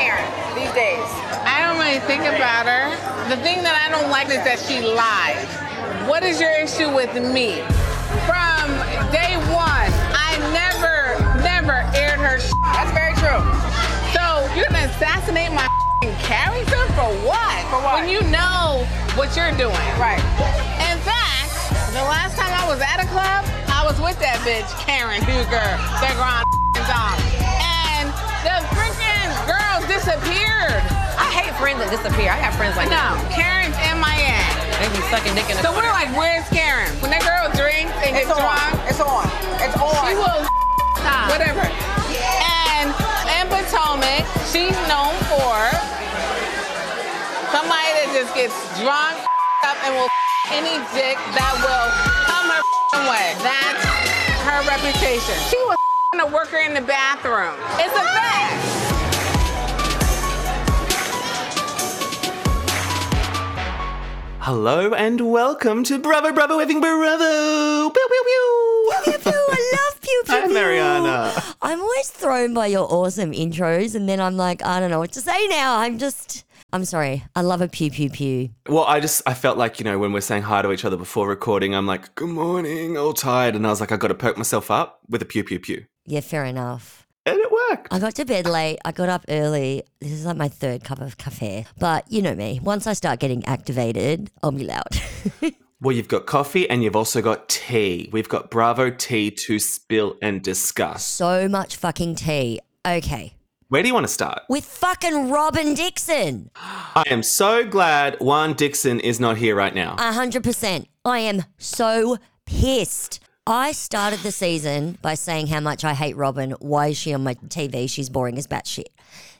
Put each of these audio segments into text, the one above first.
Karen these days? I don't really think about her. The thing that I don't like is that she lies. What is your issue with me? From day one, I never, never aired her. Sh- That's very true. so you're gonna assassinate my character for what? For what? When you know what you're doing. Right. In fact, the last time I was at a club, I was with that bitch, Karen Huger, the grand dog. And the disappeared. I hate friends that disappear. I have friends like No, that. Karen's MIA. They be sucking dick in the So we're like, where's Karen? When that girl drinks and It's gets on. drunk, It's on. It's on. she will Stop. whatever. And in Potomac, she's known for somebody that just gets drunk up and will any dick that will come her way. That's her reputation. She was a worker in the bathroom. It's a fact. Hello and welcome to Bravo, Bravo, Waving Bravo! Pew, pew, pew! Pew, pew, I love pew, pew, Hi, pew. Mariana. I'm always thrown by your awesome intros, and then I'm like, I don't know what to say now. I'm just, I'm sorry. I love a pew, pew, pew. Well, I just, I felt like, you know, when we're saying hi to each other before recording, I'm like, good morning, all tired. And I was like, I got to perk myself up with a pew, pew, pew. Yeah, fair enough. And it worked. I got to bed late. I got up early. This is like my third cup of cafe. But you know me. Once I start getting activated, I'll be loud. Well, you've got coffee and you've also got tea. We've got Bravo tea to spill and discuss. so much fucking tea. Okay. Where do you want to start? With fucking Robin Dixon. I am so glad Juan Dixon is not here right now. A hundred percent. I am so pissed. I started the season by saying how much I hate Robin. Why is she on my TV? She's boring as batshit.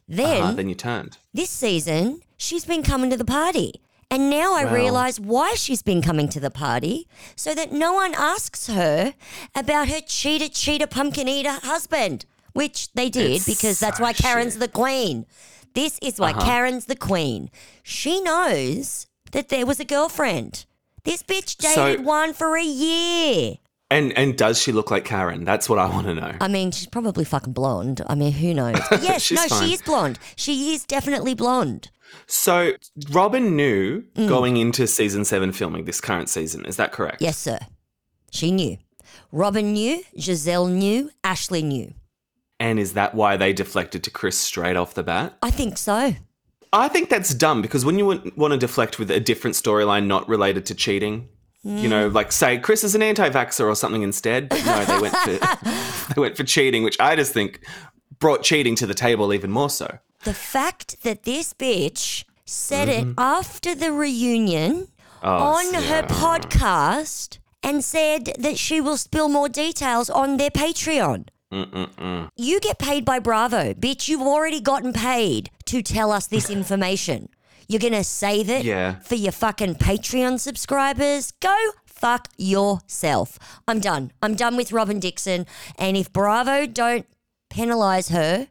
Then Uh, then you turned. this season, she's been coming to the party. And now I Wow. realise why she's been coming to the party so that no one asks her about her cheater, cheater, pumpkin eater husband, which they did It's because that's why Karen's shit. the queen. This is why Uh-huh. Karen's the queen. She knows that there was a girlfriend. This bitch dated So- one for a year. And and does she look like Karen? That's what I want to know. I mean, she's probably fucking blonde. I mean, who knows? But yes, no, fine. she is blonde. She is definitely blonde. So Robin knew Mm. going into season seven filming this current season. Is that correct? Yes, sir. She knew. Robin knew. Gizelle knew. Ashley knew. And is that why they deflected to Chris straight off the bat? I think so. I think that's dumb because when you want to deflect with a different storyline not related to cheating, you know, Mm. like say Chris is an anti-vaxxer or something instead. But no, they went for they went for cheating, which I just think brought cheating to the table even more so. The fact that this bitch said it after the reunion Mm-hmm. Oh, on her podcast and said that she will spill more details on their Patreon. You get paid by Bravo. Bitch, you've already gotten paid to tell us this information. You're going to save it Yeah. for your fucking Patreon subscribers? Go fuck yourself. I'm done. I'm done with Robin Dixon. And if Bravo don't penalize her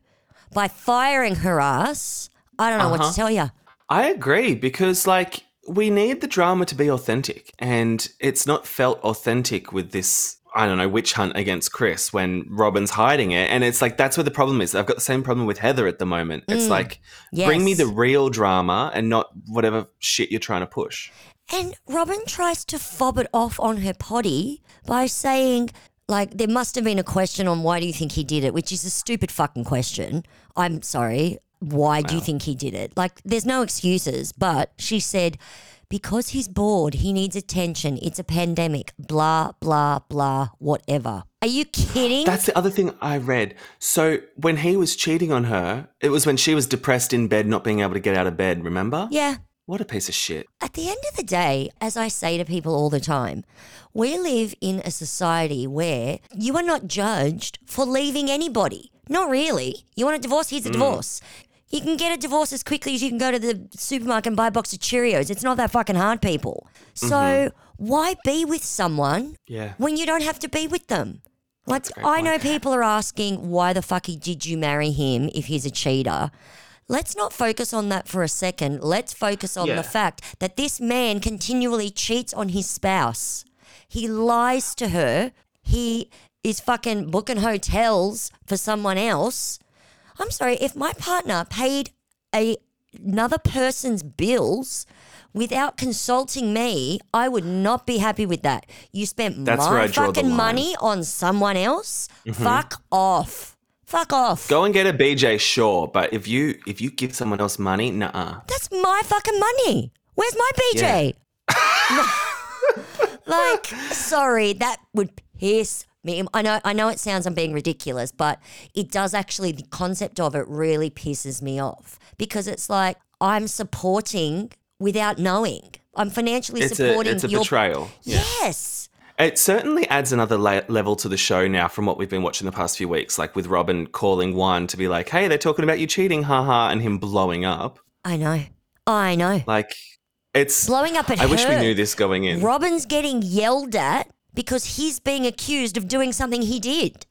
by firing her ass, I don't know what Uh-huh. to tell you. I agree because like we need the drama to be authentic and it's not felt authentic with this I don't know witch hunt against Chris when Robin's hiding it and it's like that's where the problem is. I've got the same problem with Heather at the moment. It's like bring me Mm. The real drama and not whatever shit you're trying to push. And Robin tries to fob it off on her potty by saying, like, there must have been a question on why do you think he did it, which is a stupid fucking question. I'm sorry. Why do you think he did it? Like, there's no excuses. But she said, because he's bored, he needs attention. It's a pandemic. Blah, blah, blah, whatever. Are you kidding? That's the other thing I read. So when he was cheating on her, it was when she was depressed in bed not being able to get out of bed, remember? yeah. What a piece of shit. At the end of the day, as I say to people all the time, we live in a society where you are not judged for leaving anybody. Not really. You want a divorce? Here's a mm. divorce. You can get a divorce as quickly as you can go to the supermarket and buy a box of Cheerios. It's not that fucking hard, people. So why be with someone Yeah. when you don't have to be with them? Like, I know people are asking why the fuck did you marry him if he's a cheater? Let's not focus on that for a second. Let's focus on Yeah. the fact that this man continually cheats on his spouse. He lies to her. He is fucking booking hotels for someone else. I'm sorry, if my partner paid a another person's bills without consulting me, I would not be happy with that. You spent That's where my draw the fucking line. Mm-hmm. money on someone else. Fuck off. Fuck off. Go and get a BJ, sure, but if you if you give someone else money, nah. That's my fucking money. Where's my BJ? like, sorry, that would piss. I know, I know it sounds I'm being ridiculous, but it does actually. The concept of it really pisses me off because it's like I'm supporting without knowing. I'm financially It's a supporting it's a your. betrayal. Yeah. Yes. It certainly adds another la- level to the show now from what we've been watching the past few weeks, like with Robin calling Juan to be like, "Hey, they're talking about you cheating, haha," and him blowing up. I know. I know. Like, it's. Blowing up at I wish we knew this going in. Robin's getting yelled at because he's being accused of doing something he did.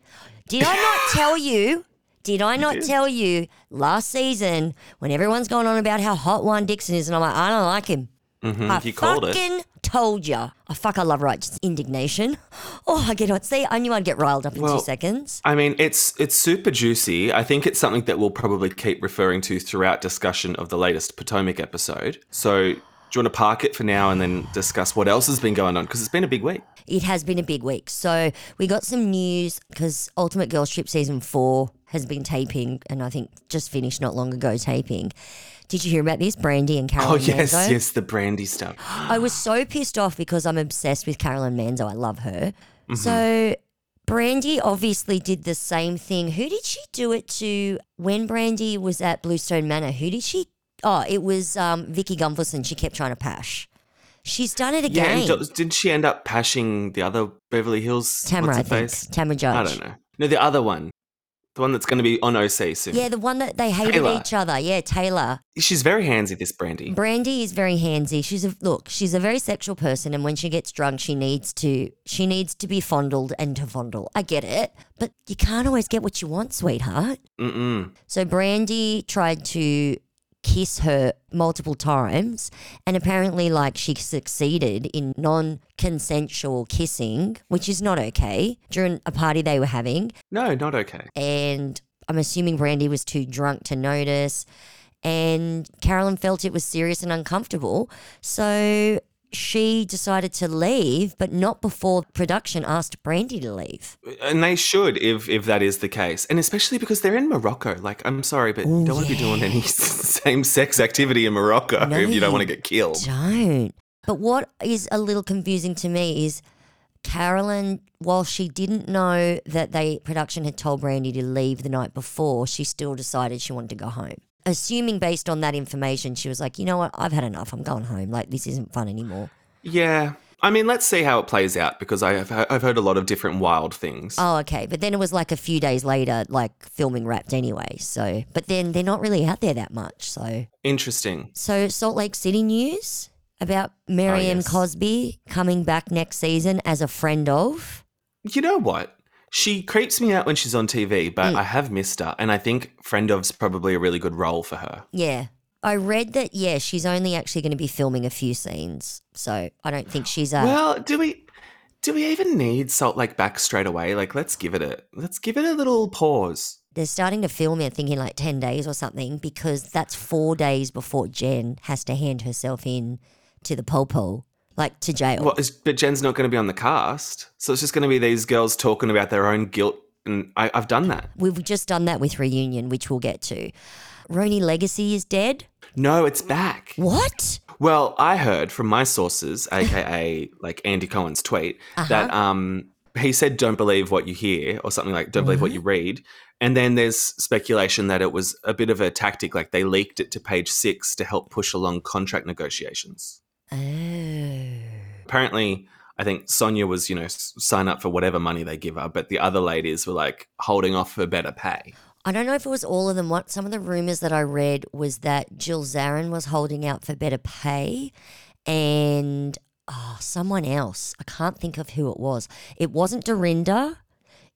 Did I not tell you? Did I not tell you last season when everyone's going on about how hot Juan Dixon is, and I'm like, I don't like him. Mhm, I you called it. fucking told you. I fuck. I love righteous indignation. Oh, I get on. See, I knew I'd get riled up in Well, two seconds. I mean, it's it's super juicy. I think it's something that we'll probably keep referring to throughout discussion of the latest Potomac episode. So, do you want to park it for now and then discuss what else has been going on? Because it's been a big week. It has been a big week. So we got some news because Ultimate Girls Trip season four has been taping, and I think just finished not long ago taping. Did you hear about this? Brandi and Caroline? Oh yes, Manzo? yes, the Brandi stuff. I was so pissed off because I'm obsessed with Caroline Manzo. I love her. Mm-hmm. So Brandi obviously did the same thing. Who did she do it to when Brandi was at Bluestone Manor? Who did she? Oh, it was um, Vicki Gunvalson. She kept trying to pash. She's done it Yeah, again. and do- didn't she end up pashing the other Beverly Hills? Tamara, I what's her think. face? Tamra Judge. I don't know. No, the other one, the one that's going to be on OC soon. Yeah, the one that they hated Taylor. each other. Yeah, Taylor. she's very handsy. This Brandi. Brandi is very handsy. She's a look. She's a very sexual person, and when she gets drunk, she needs to she needs to be fondled and to fondle. I get it, but you can't always get what you want, sweetheart. Mm-mm. So Brandi tried to kiss her multiple times, and apparently, like she succeeded in non-consensual kissing, which is not okay during a party they were having No, not okay. and I'm assuming Brandi was too drunk to notice. And Caroline felt it was serious and uncomfortable. So she decided to leave, but not before production asked Brandi to leave. And they should, if if that is the case, and especially because they're in Morocco. Like, I'm sorry, but you don't want to be doing any same sex activity in Morocco No, if you don't want to get killed. Don't. But what is a little confusing to me is Caroline, while she didn't know that they production had told Brandi to leave the night before, she still decided she wanted to go home. Assuming based on that information, she was like, you know what, I've had enough. I'm going home. Like this isn't fun anymore. Yeah, I mean, let's see how it plays out because I have I've heard a lot of different wild things. Oh, okay. But then it was like a few days later, like filming wrapped anyway. So, but then they're not really out there that much. So, Interesting. so Salt Lake City news about Mary oh, M. yes. Cosby coming back next season as a friend of. You know what? She creeps me out when she's on TV, Mm. but I have missed her, and I think Friend of's probably a really good role for her. Yeah. I read that, yeah, she's only actually going to be filming a few scenes. So I don't think she's a. Well, do we do we even need Salt Lake back straight away? Like, let's give it a let's give it a little pause. they're starting to film it thinking like 10 days or something because that's four days before Jen has to hand herself in to the popo, like to jail. Well, is, but Jen's not going to be on the cast, so it's just going to be these girls talking about their own guilt, and I, I've done that. We've just done that with Reunion, which we'll get to. RHONY Legacy is dead. No, it's back. What? Well, I heard from my sources, aka like Andy Cohen's tweet, that um he said don't believe what you hear or something like don't believe what you read. And then there's speculation that it was a bit of a tactic, like they leaked it to page six to help push along contract negotiations. Oh. Apparently, I think Sonja was, you know, sign up for whatever money they give her, but the other ladies were like holding off for better pay. I don't know if it was all of them. What some of the rumors that I read was that Jill Zarin was holding out for better pay, and oh, someone else. I can't think of who it was. It wasn't Dorinda.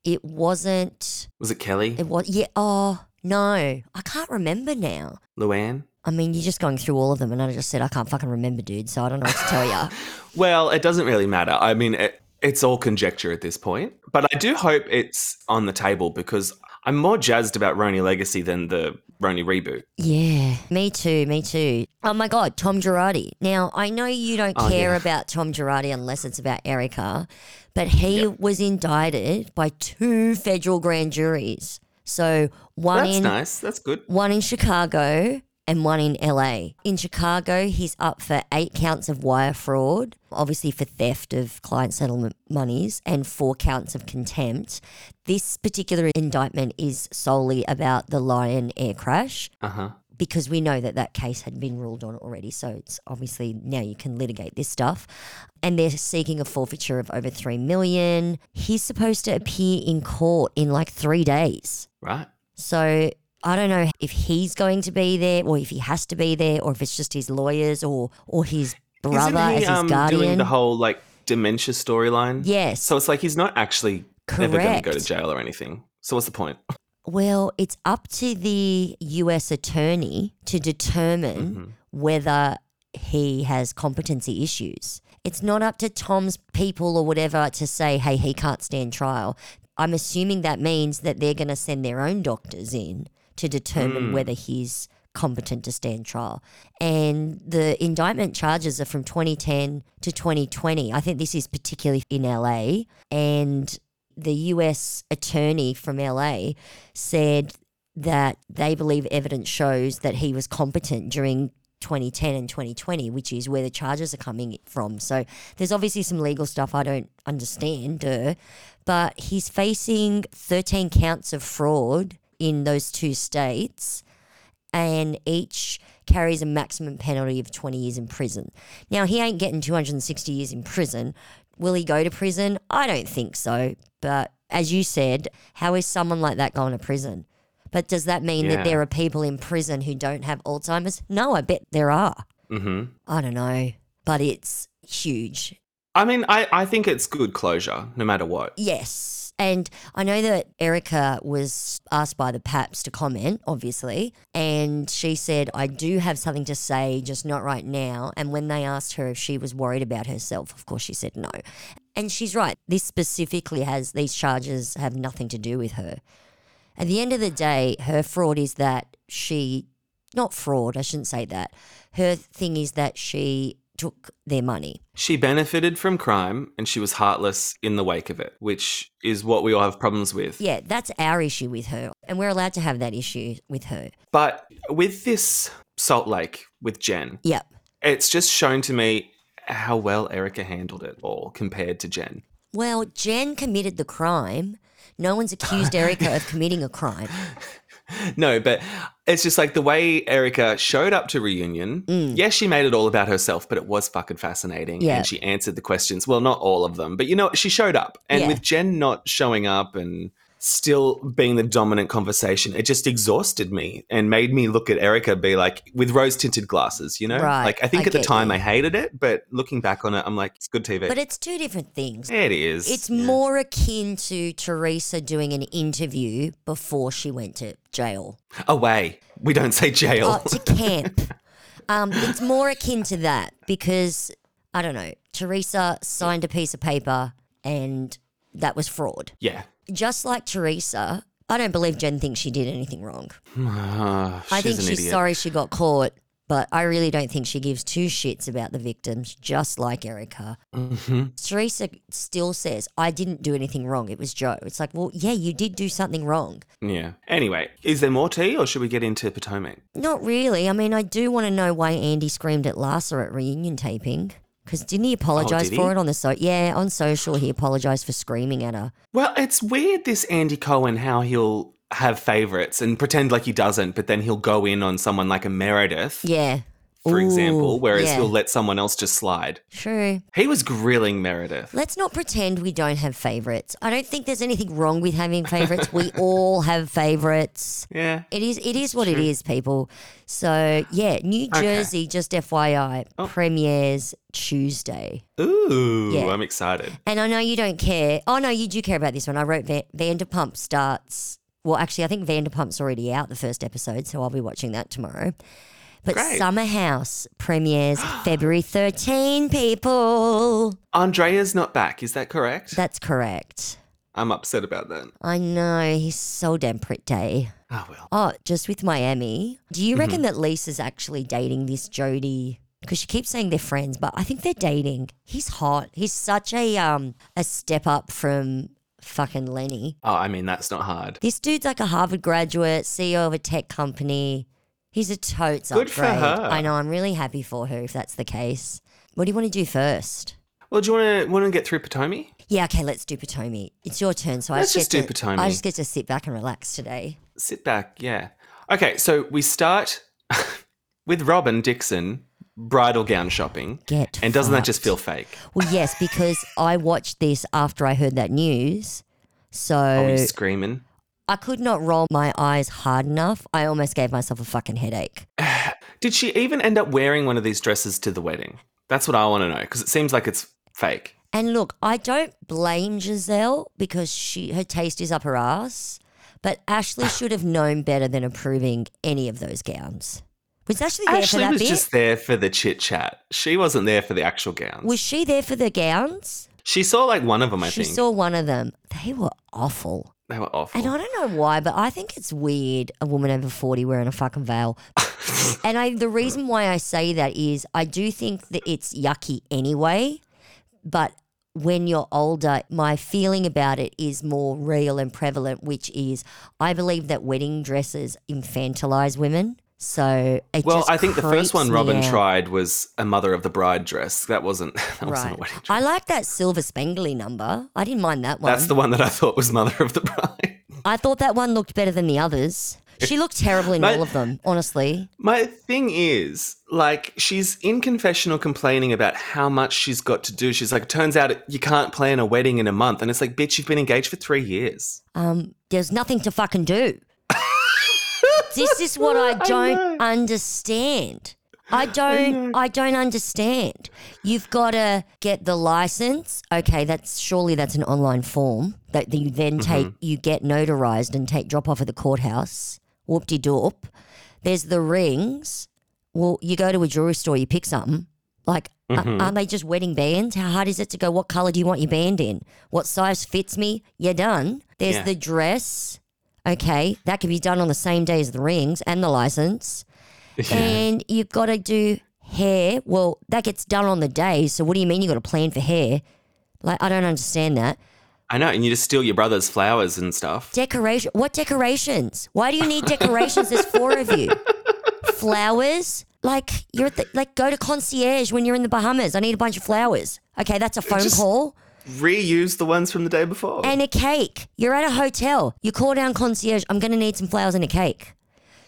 It wasn't. Was it Kelly? It was yeah. Oh no, I can't remember now. Luann? I mean, you're just going through all of them, and I just said I can't fucking remember, dude. So I don't know what to tell you. Well, it doesn't really matter. I mean, it, it's all conjecture at this point. But I do hope it's on the table because I'm more jazzed about RHONY Legacy than the RHONY reboot. Yeah, me too, me too. Oh my God, Tom Girardi. Now, I know you don't Oh, care yeah. about Tom Girardi unless it's about Erika, but he was indicted by two federal grand juries. So one That's in nice. That's good. one in Chicago and one in LA. In Chicago, he's up for eight counts of wire fraud, obviously for theft of client settlement monies, and four counts of contempt. This particular indictment is solely about the Lion air crash. Uh huh. Because we know that that case had been ruled on already. So it's obviously now you can litigate this stuff. And they're seeking a forfeiture of over 3 million. He's supposed to appear in court in like three days. Right. So I don't know if he's going to be there or if he has to be there or if it's just his lawyers or or his brother Isn't he as his um, guardian. doing the whole like dementia storyline? yes. So it's like he's not actually ever going to go to jail or anything. So what's the point? well, it's up to the US attorney to determine Mm-hmm. whether he has competency issues. It's not up to Tom's people or whatever to say, hey, he can't stand trial. I'm assuming that means that they're going to send their own doctors in to determine Hmm. whether he's competent to stand trial. And the indictment charges are from 2010 to 2020. I think this is particularly in LA. And the US attorney from LA said that they believe evidence shows that he was competent during 2010 and 2020, which is where the charges are coming from. So there's obviously some legal stuff I don't understand, duh, but he's facing 13 counts of fraud in those two states, and each carries a maximum penalty of 20 years in prison. Now, he ain't getting 260 years in prison. Will he go to prison? I don't think so. But as you said, how is someone like that going to prison? But does that mean Yeah. that there are people in prison who don't have Alzheimer's? No, I bet there are. hmm I don't know. But it's huge. I mean, I, I think it's good closure, no matter what. Yes. And I know that Erika was asked by the Paps to comment, obviously. And she said, I do have something to say, just not right now. And when they asked her if she was worried about herself, of course she said no. And she's right. This specifically has, these charges have nothing to do with her. At the end of the day, her fraud is that she, not fraud, I shouldn't say that. Her thing is that she took their money. She benefited from crime and she was heartless in the wake of it, which is what we all have problems with. Yeah, that's our issue with her. And we're allowed to have that issue with her. But with this Salt Lake with Jen, Yep. it's just shown to me how well Erika handled it all compared to Jen. Well, Jen committed the crime. No one's accused Erika of committing a crime. No, but it's just like the way Erika showed up to reunion. Yes, she made it all about herself, but it was fucking fascinating. Mm. Yeah. And she answered the questions. Well, not all of them, but you know, she showed up. And Yeah. with Jen not showing up and still being the dominant conversation, it just exhausted me and made me look at Erika be like with rose tinted glasses, you know? Right, Like I think I at the time you. I hated it, but looking back on it, I'm like, it's good TV. But it's two different things. it is. It's Yeah. more akin to Teresa doing an interview before she went to jail. away. We don't say jail. Oh, to camp. um, it's more akin to that because, I don't know, Teresa signed a piece of paper and that was fraud. yeah. Just like Teresa, I don't believe Jen thinks she did anything wrong. Ah, I think she's idiot. sorry she got caught, but I really don't think she gives two shits about the victims, just like Erica. Mm-hmm. Teresa still says, I didn't do anything wrong. It was Joe. It's like, well, yeah, you did do something wrong. Yeah. Anyway, is there more tea or should we get into Potomac? Not really. I mean, I do want to know why Andy screamed at Larsa at reunion taping. Because didn't he apologise Oh, did for he? it on the so? Yeah, on social he apologised for screaming at her. Well, it's weird this Andy Cohen how he'll have favorites and pretend like he doesn't, but then he'll go in on someone like a Meredith, Yeah, for Ooh, example, whereas yeah. he'll let someone else just slide. true. He was grilling Meredith. Let's not pretend we don't have favourites. I don't think there's anything wrong with having favourites. we all have favourites. Yeah. It is it is what it is, people. So yeah, New Okay. Jersey, just FYI, Oh. premieres Tuesday. Ooh, Yeah. I'm excited. And I know you don't care. Oh no, you do care about this one. I wrote Va- Vanderpump starts. Well, actually, I think Vanderpump's already out the first episode, so I'll be watching that tomorrow. But Great. Summer House premieres February 13, people. Andrea's not back, is that correct? That's correct. I'm upset about that. I know he's so damn pretty. Oh well. Oh, just with Miami. Do you reckon Mm-hmm. that Lisa's actually dating this Jody? Because she keeps saying they're friends, but I think they're dating. He's hot. He's such a um a step up from fucking Lenny. Oh, I mean that's not hard. This dude's like a Harvard graduate, CEO of a tech company. He's a totes Good for her. I know. I'm really happy for her if that's the case. What do you want to do first? Well, do you want to want to get through Potomi? Yeah, okay, let's do Potomi. It's your turn, so Let's I just get do to, Potomi. I just get to sit back and relax today. Sit back, yeah. Okay, so we start with Robin Dixon bridal gown shopping. Get and doesn't that fucked. just feel fake? Well, yes, because I watched this after I heard that news. So Are we screaming? I could not roll my eyes hard enough. I almost gave myself a fucking headache. Did she even end up wearing one of these dresses to the wedding? That's what I want to know because it seems like it's fake. And look, I don't blame Gizelle because she her taste is up her ass, but Ashley should have known better than approving any of those gowns. Was Ashley there for Ashley that was bit? just there for the chit chat. She wasn't there for the actual gowns. Was she there for the gowns? she saw like one of them, I she think. She saw one of them. They were awful. They were awful. And I don't know why, but I think it's weird a woman over 40 wearing a fucking veil. and I the reason why I say that is I do think that it's yucky anyway, but when you're older, my feeling about it is more real and prevalent, which is I believe that wedding dresses infantilize women. So it well, I think the first one Robin tried was a mother of the bride dress. That wasn't that wasn't Right. a wedding dress. I like that silver spangly number. I didn't mind that one. That's the one that I thought was mother of the bride. I thought that one looked better than the others. She looked terrible in Mate- all of them, honestly. My thing is, like, she's in confessional complaining about how much she's got to do. She's like, turns out you can't plan a wedding in a month. And it's like, bitch, you've been engaged for three years. Um, there's nothing to fucking do. This is what I don't understand. I don't I, don't understand. You've got to get the license. Okay, that's surely that's an online form that you then mm-hmm. take you get notarized and take drop off at the courthouse. Whoop de doop. There's the rings. Well, you go to a jewelry store, you pick something. Like, a- mm-hmm. aren't they just wedding bands? How hard is it to go? What color do you want your band in? What size fits me? You're done. There's Yeah. the dress. Okay, that can be done on the same day as the rings and the license. And you've got to do hair. Well, that gets done on the day. So what do you mean you've got to plan for hair? Like, I don't understand that. I know. And you just steal your brother's flowers and stuff. Decoration. What decorations? Why do you need decorations? There's four of you. Flowers. Like you're at the, like go to concierge when you're in the Bahamas. I need a bunch of flowers. Okay, that's a phone Just- call Reuse the ones from the day before. and a cake. You're at a hotel. You call down concierge. I'm going to need some flowers and a cake.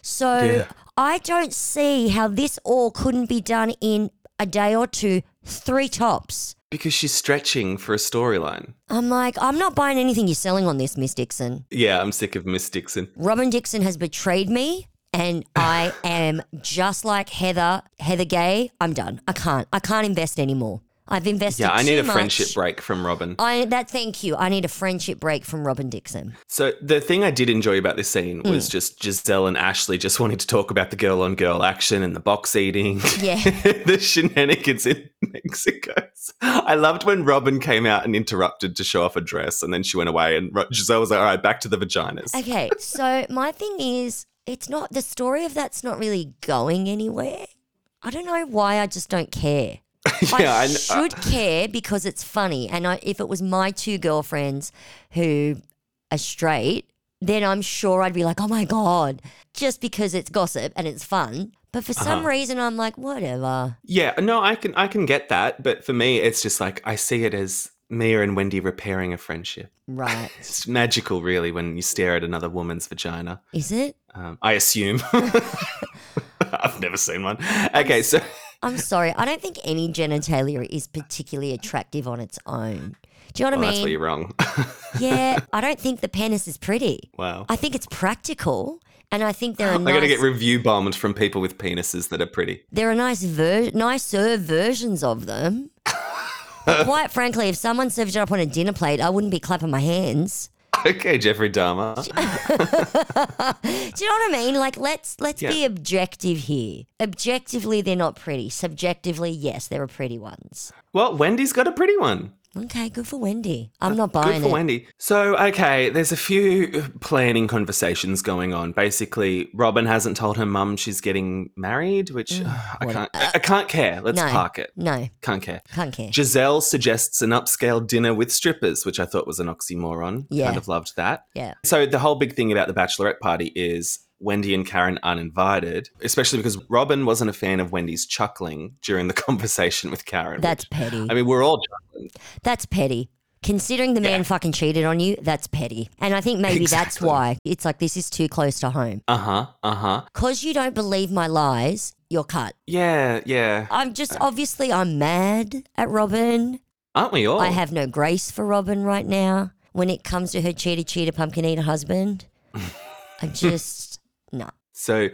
So Yeah. I don't see how this all couldn't be done in a day or two, three tops. because she's stretching for a storyline. I'm like, I'm not buying anything you're selling on this, Miss Dixon. Yeah, I'm sick of Miss Dixon. Robin Dixon has betrayed me and I am just like Heather, Heather Gay. I'm done. I can't. I can't invest anymore. I've invested Yeah, I need a much. friendship break from Robin. I that thank you. I need a friendship break from Robin Dixon. So the thing I did enjoy about this scene Mm. was just Gizelle and Ashley just wanting to talk about the girl on girl action and the box eating. Yeah. the shenanigans in Mexico. I loved when Robin came out and interrupted to show off a dress and then she went away and Gizelle was like, all right, back to the vaginas. Okay, so my thing is it's not the story of that's not really going anywhere. I don't know why I just don't care. yeah, I I, uh, should care because it's funny. And I, if it was my two girlfriends who are straight, then I'm sure I'd be like, oh my God, just because it's gossip and it's fun. But for some Uh-huh. reason, I'm like, whatever. yeah, no, I can I can get that, but for me, it's just like I see it as Mia and Wendy repairing a friendship. Right. It's magical, really, when you stare at another woman's vagina. Is it? Um, I assume. I've never seen one. Okay, so I'm sorry. I don't think any genitalia is particularly attractive on its own. Do you know what well, I mean? that's where you're wrong. Yeah, I don't think the penis is pretty. wow. I think it's practical, and I think there are I nice, gotta get review bombed from people with penises that are pretty. there are nice ver- nicer versions of them. But quite frankly, if someone served it up on a dinner plate, I wouldn't be clapping my hands. Okay, Jeffrey Dahmer. Do you know what I mean? Like let's let's be objective here. Objectively, they're not pretty. Subjectively, yes, there are pretty ones. Well, Wendy's got a pretty one. Okay, good for Wendy. I'm not buying Good for it. Wendy. So, okay, there's a few planning conversations going on. Basically, Robin hasn't told her mum she's getting married, which uh, I what- can't. I, I can't care. Let's no. park it. No, Can't care. can't care. Gizelle suggests an upscale dinner with strippers, which I thought was an oxymoron. Yeah. Kind of loved that. yeah. So the whole big thing about the bachelorette party is Wendy and Karen uninvited, especially because Robin wasn't a fan of Wendy's chuckling during the conversation with Karen. That's which- petty. I mean, we're all chuckling. That's petty. Considering the man fucking cheated on you, that's petty. And I think maybe that's why it's like this is too close to home. Uh huh. Uh huh. Because you don't believe my lies, you're cut. Yeah. Yeah. I'm just obviously I'm mad at Robin. Aren't we all? I have no grace for Robin right now when it comes to her cheater cheater pumpkin eater husband. I'm just no. So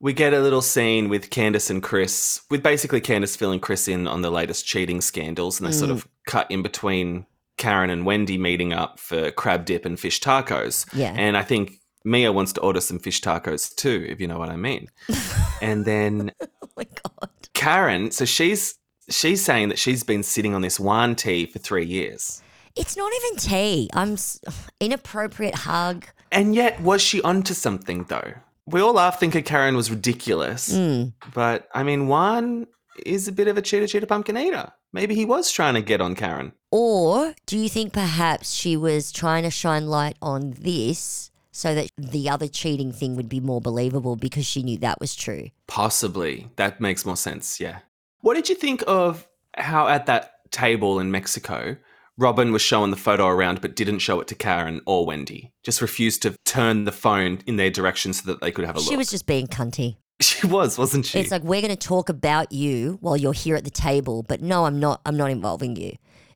we get a little scene with Candiace and Chris, with basically Candiace filling Chris in on the latest cheating scandals, and they sort Mm. of cut in between Karen and Wendy meeting up for crab dip and fish tacos. Yeah. And I think Mia wants to order some fish tacos too, if you know what I mean. and then Oh my god. Karen, so she's she's saying that she's been sitting on this one tea for three years. It's not even tea. I'm s- inappropriate hug. And yet, was she onto something though? We all laugh thinking Karen was ridiculous. Mm. But I mean, Juan is a bit of a cheater, cheater, pumpkin eater. Maybe he was trying to get on Karen. Or do you think perhaps she was trying to shine light on this so that the other cheating thing would be more believable because she knew that was true? Possibly. That makes more sense. Yeah. What did you think of how at that table in Mexico, Robin was showing the photo around but didn't show it to Karen or Wendy? Just refused to turn the phone in their direction so that they could have a look. She was just being cunty. She was, wasn't she? It's like we're going to talk about you while you're here at the table, but no, I'm not. I'm not involving you.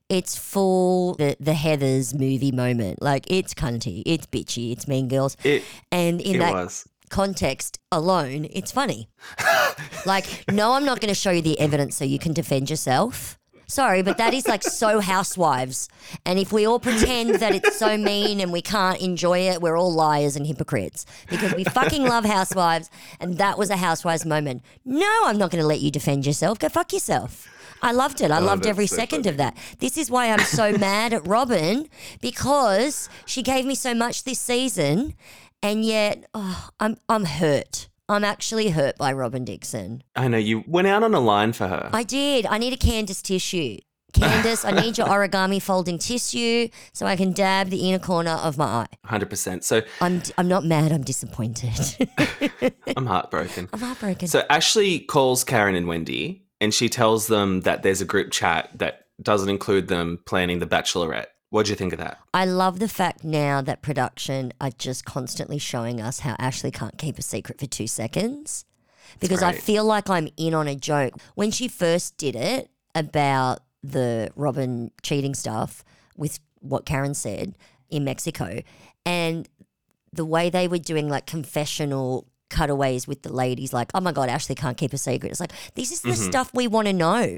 It's full the the Heather's movie moment. Like it's cunty, it's bitchy, it's Mean Girls, it, and in that was. context alone, it's funny. like, no, I'm not going to show you the evidence so you can defend yourself. Sorry, but that is like so housewives. And if we all pretend that it's so mean and we can't enjoy it, we're all liars and hypocrites because we fucking love housewives. And that was a housewives moment. No, I'm not going to let you defend yourself. Go fuck yourself. I loved it. I oh, loved Oh, that's every so second funny. of that. This is why I'm so mad at Robin because she gave me so much this season, and yet oh, I'm I'm hurt. I'm actually hurt by Robin Dixon. I know you went out on a line for her. I did. I need a Candiace tissue. Candiace, I need your origami folding tissue so I can dab the inner corner of my eye. 100%. So I'm I'm not mad. I'm disappointed. I'm heartbroken. I'm heartbroken. So Ashley calls Karen and Wendy and she tells them that there's a group chat that doesn't include them planning the bachelorette. What do you think of that? I love the fact now that production are just constantly showing us how Ashley can't keep a secret for two seconds. Because I feel like I'm in on a joke. When she first did it about the Robin cheating stuff with what Karen said in Mexico, and the way they were doing like confessional cutaways with the ladies, like, oh my God, Ashley can't keep a secret. It's like, this is the Mm-hmm. stuff we want to know.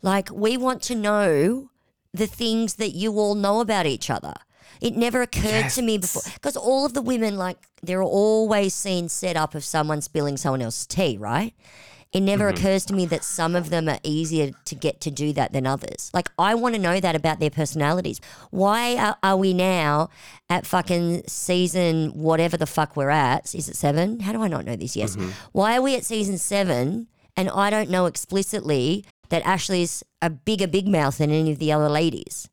Like, we want to know the things that you all know about each other. It never occurred to me before because all of the women, like, there are always scenes set up of someone spilling someone else's tea, right? It never mm-hmm. occurs to me that some of them are easier to get to do that than others. Like, I want to know that about their personalities. Why are, are we now at fucking season whatever the fuck we're at? Is it seven? How do I not know this? Yes. Mm-hmm. Why are we at season seven and I don't know explicitly that Ashley's a bigger big mouth than any of the other ladies?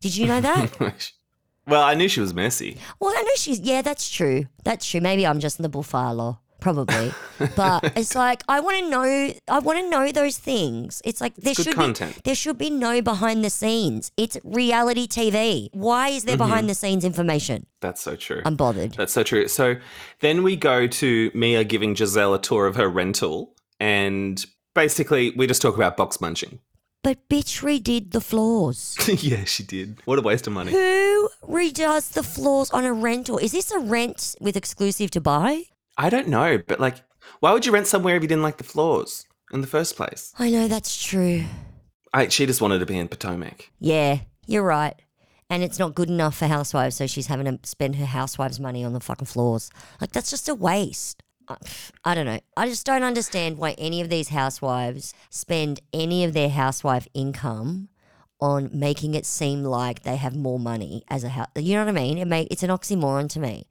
Did you know that? well, I knew she was messy. Well, I know she's. Yeah, that's true. That's true. Maybe I'm just in the bullfile probably. but it's like I want to know. I want to know those things. It's like there good should content. be there should be no behind the scenes. It's reality TV. Why is there Mm-hmm. behind the scenes information? That's so true. I'm bothered. That's so true. So then we go to Mia giving Gizelle a tour of her rental, and basically we just talk about box munching. But bitch redid the floors. yeah, she did. What a waste of money. Who redoes the floors on a rental? Is this a rent with exclusive to buy? I don't know, but like, why would you rent somewhere if you didn't like the floors in the first place? I know that's true. I, she just wanted to be in Potomac. Yeah, you're right. And it's not good enough for housewives, so she's having to spend her housewives' money on the fucking floors. Like, that's just a waste. I, don't know. I just don't understand why any of these housewives spend any of their housewife income on making it seem like they have more money as a house. You know what I mean? It may, it's an oxymoron to me.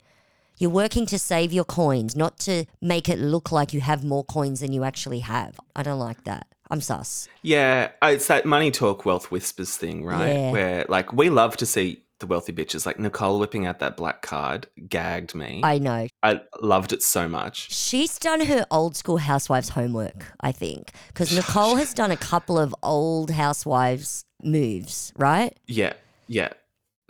You're working to save your coins, not to make it look like you have more coins than you actually have. I don't like that. I'm sus. Yeah, it's that money talk, wealth whispers thing, right? Yeah. Where like we love to see the wealthy bitches. Like Nicole whipping out that black card gagged me. I know. I loved it so much. She's done her old school housewives homework, I think, because Nicole has done a couple of old housewives moves, right? Yeah, yeah.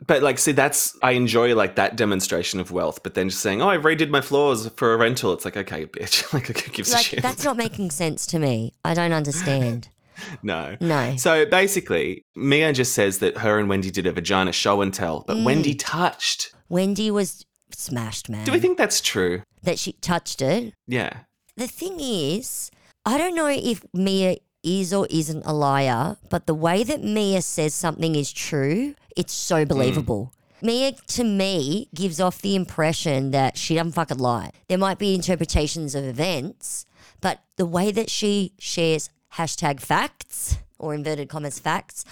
But like, see, that's I enjoy like that demonstration of wealth. But then just saying, "Oh, I redid my floors for a rental," it's like, okay, bitch. like, who gives a shit? that's not making sense to me. I don't understand. no. No. So basically, Mia just says that her and Wendy did a vagina show and tell, but Mm. Wendy touched. Wendy was smashed, man. Do we think that's true? that she touched it? Yeah. The thing is, I don't know if Mia is or isn't a liar, but the way that Mia says something is true, it's so believable. Mia, to me, gives off the impression that she doesn't fucking lie. There might be interpretations of events, but the way that she shares hashtag facts or inverted commas facts,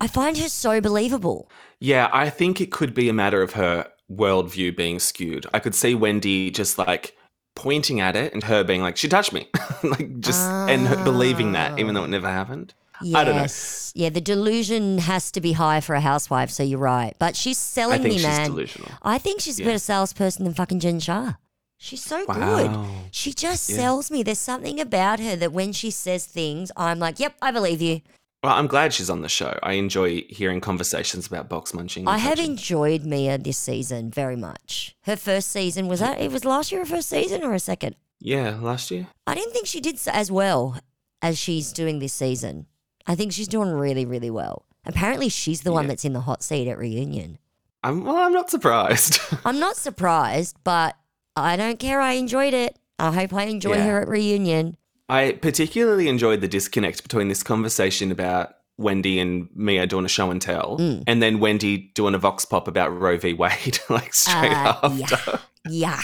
I find her so believable. Yeah, I think it could be a matter of her worldview being skewed. I could see Wendy just like pointing at it and her being like, she touched me. like just, and her believing that, even though it never happened. I don't know. Yes. Yeah, the delusion has to be high for a housewife, so you're right. But she's selling I think me, she's man. delusional. I think she's a Yeah. better salesperson than fucking Jen Shah. She's so good. She just sells me. There's something about her that when she says things, I'm like, yep, I believe you. Well, I'm glad she's on the show. I enjoy hearing conversations about box munching. I have touching. enjoyed Mia this season very much. Her first season was that it was last year her first season or a second? Yeah, last year. I didn't think she did as well as she's doing this season. I think she's doing really, really well. Apparently, she's the one that's in the hot seat at reunion. I'm well. I'm not surprised. I'm not surprised, but I don't care. I enjoyed it. I hope I enjoy Yeah. her at reunion. I particularly enjoyed the disconnect between this conversation about Wendy and Mia doing a show and tell, Mm. and then Wendy doing a vox pop about Roe v. Wade, like straight Uh, after. yeah. Yeah.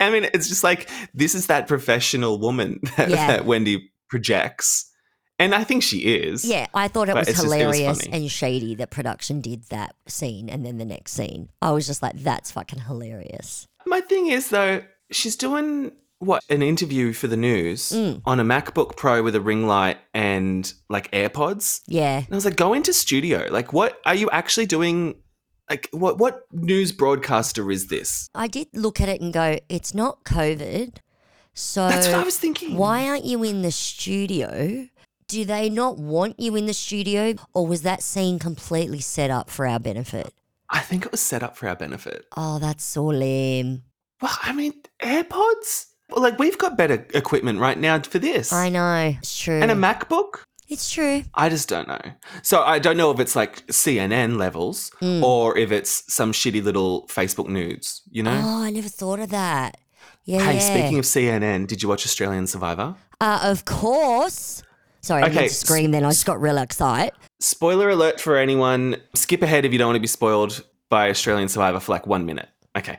I mean, it's just like this is that professional woman that, Yeah. that Wendy projects, and I think she is. Yeah, I thought it was it's just- it was hilarious and shady that production did that scene and then the next scene. I was just like, that's fucking hilarious. My thing is though, she's doing what an interview for the news Mm. on a MacBook Pro with a ring light and like AirPods. Yeah. And I was like, go into studio. Like, what are you actually doing? Like, what what news broadcaster is this? I did look at it and go, it's not COVID. So That's what I was thinking. why aren't you in the studio? Do they not want you in the studio? Or was that scene completely set up for our benefit? I think it was set up for our benefit. Oh, that's so lame. Well, I mean, AirPods. Like we've got better equipment right now for this. I know. It's true. And a MacBook. it's true. I just don't know. So I don't know if it's like CNN levels Mm. or if it's some shitty little Facebook news. You know. Oh, I never thought of that. Yeah. Hey, yeah. speaking of CNN, did you watch Australian Survivor? Uh, of course. Sorry, I Okay, meant to scream then. I just got real excited. Spoiler alert for anyone. Skip ahead if you don't want to be spoiled by Australian Survivor for like one minute. Okay.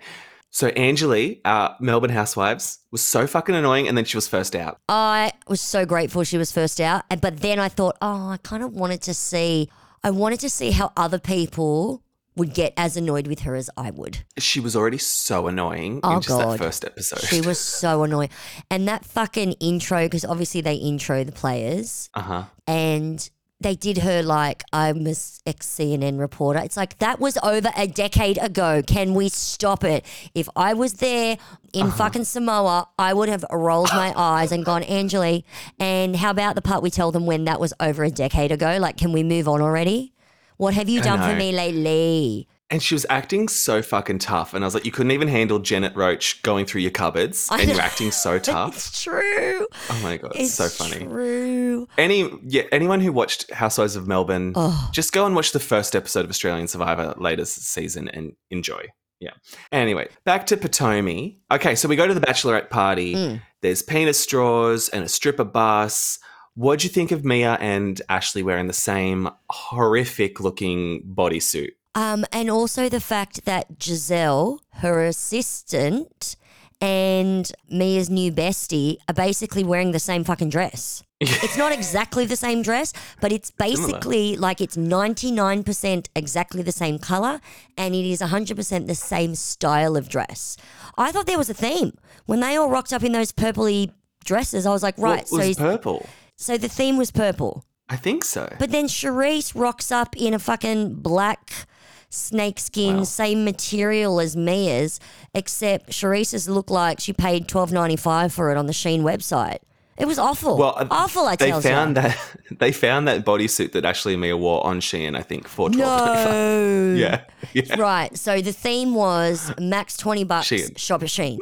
So Angeli, our Melbourne Housewives, was so fucking annoying, and then she was first out. I was so grateful she was first out. But then I thought, oh, I kind of wanted to see, I wanted to see how other people would get as annoyed with her as I would. She was already so annoying Oh, in just God. that first episode. She was so annoying. And that fucking intro, because obviously they intro the players, uh huh. and they did her like I'm a ex CNN reporter. It's like that was over a decade ago. Can we stop it? If I was there in Uh-huh. fucking Samoa, I would have rolled my eyes and gone, Angeli. And how about the part we tell them when that was over a decade ago? Like, can we move on already? What have you done for me lately? And she was acting so fucking tough, and I was like, you couldn't even handle Janet Roach going through your cupboards, and you're acting so tough. It's true. Oh my god, it's, so funny. True. Any yeah, anyone who watched Housewives of Melbourne, Oh. just go and watch the first episode of Australian Survivor latest season and enjoy. Yeah. Anyway, back to Potomi. Okay, so we go to the bachelorette party. Mm. There's penis straws and a stripper bus. What'd you think of Mia and Ashley wearing the same horrific looking bodysuit? Um, and also the fact that Gizelle, her assistant, and Mia's new bestie are basically wearing the same fucking dress. it's not exactly the same dress, but it's basically like it's 99% exactly the same color and it is 100% the same style of dress. I thought there was a theme. When they all rocked up in those purpley dresses, I was like, right, What so was he's, purple? So the theme was purple. I think so. But then Charisse rocks up in a fucking black snakeskin, same material as Mia's, except Charisse's looked like she paid twelve ninety five for it on the Shein website. It was awful. Well, uh, awful. I they tell found you. that they found that bodysuit that Ashley and Mia wore on Shein, I think, for twelve twenty five. No. Yeah, yeah. Right. So the theme was max twenty bucks. Shein. Shop at Shein.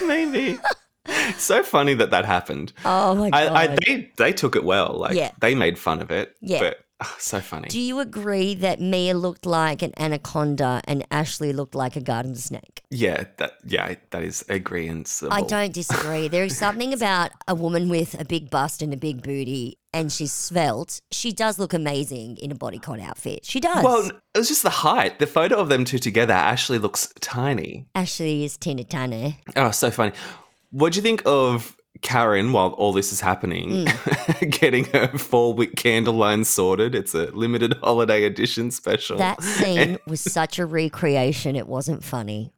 Maybe. so funny that that happened. Oh my god. I, I they they took it well. Like Yeah. they made fun of it. Yeah. But oh, so funny. Do you agree that Mia looked like an anaconda and Ashley looked like a garden snake? yeah, that yeah, that is agreeance. I don't disagree. There is something about a woman with a big bust and a big booty, and she's svelte. She does look amazing in a bodycon outfit. She does. Well, it was just the height. The photo of them two together actually looks tiny. Ashley is Tina tiny. Oh, so funny. What do you think of Karen while all this is happening, Hmm. getting her four wick candle line sorted? It's a limited holiday edition special. That scene was such a recreation, it wasn't funny.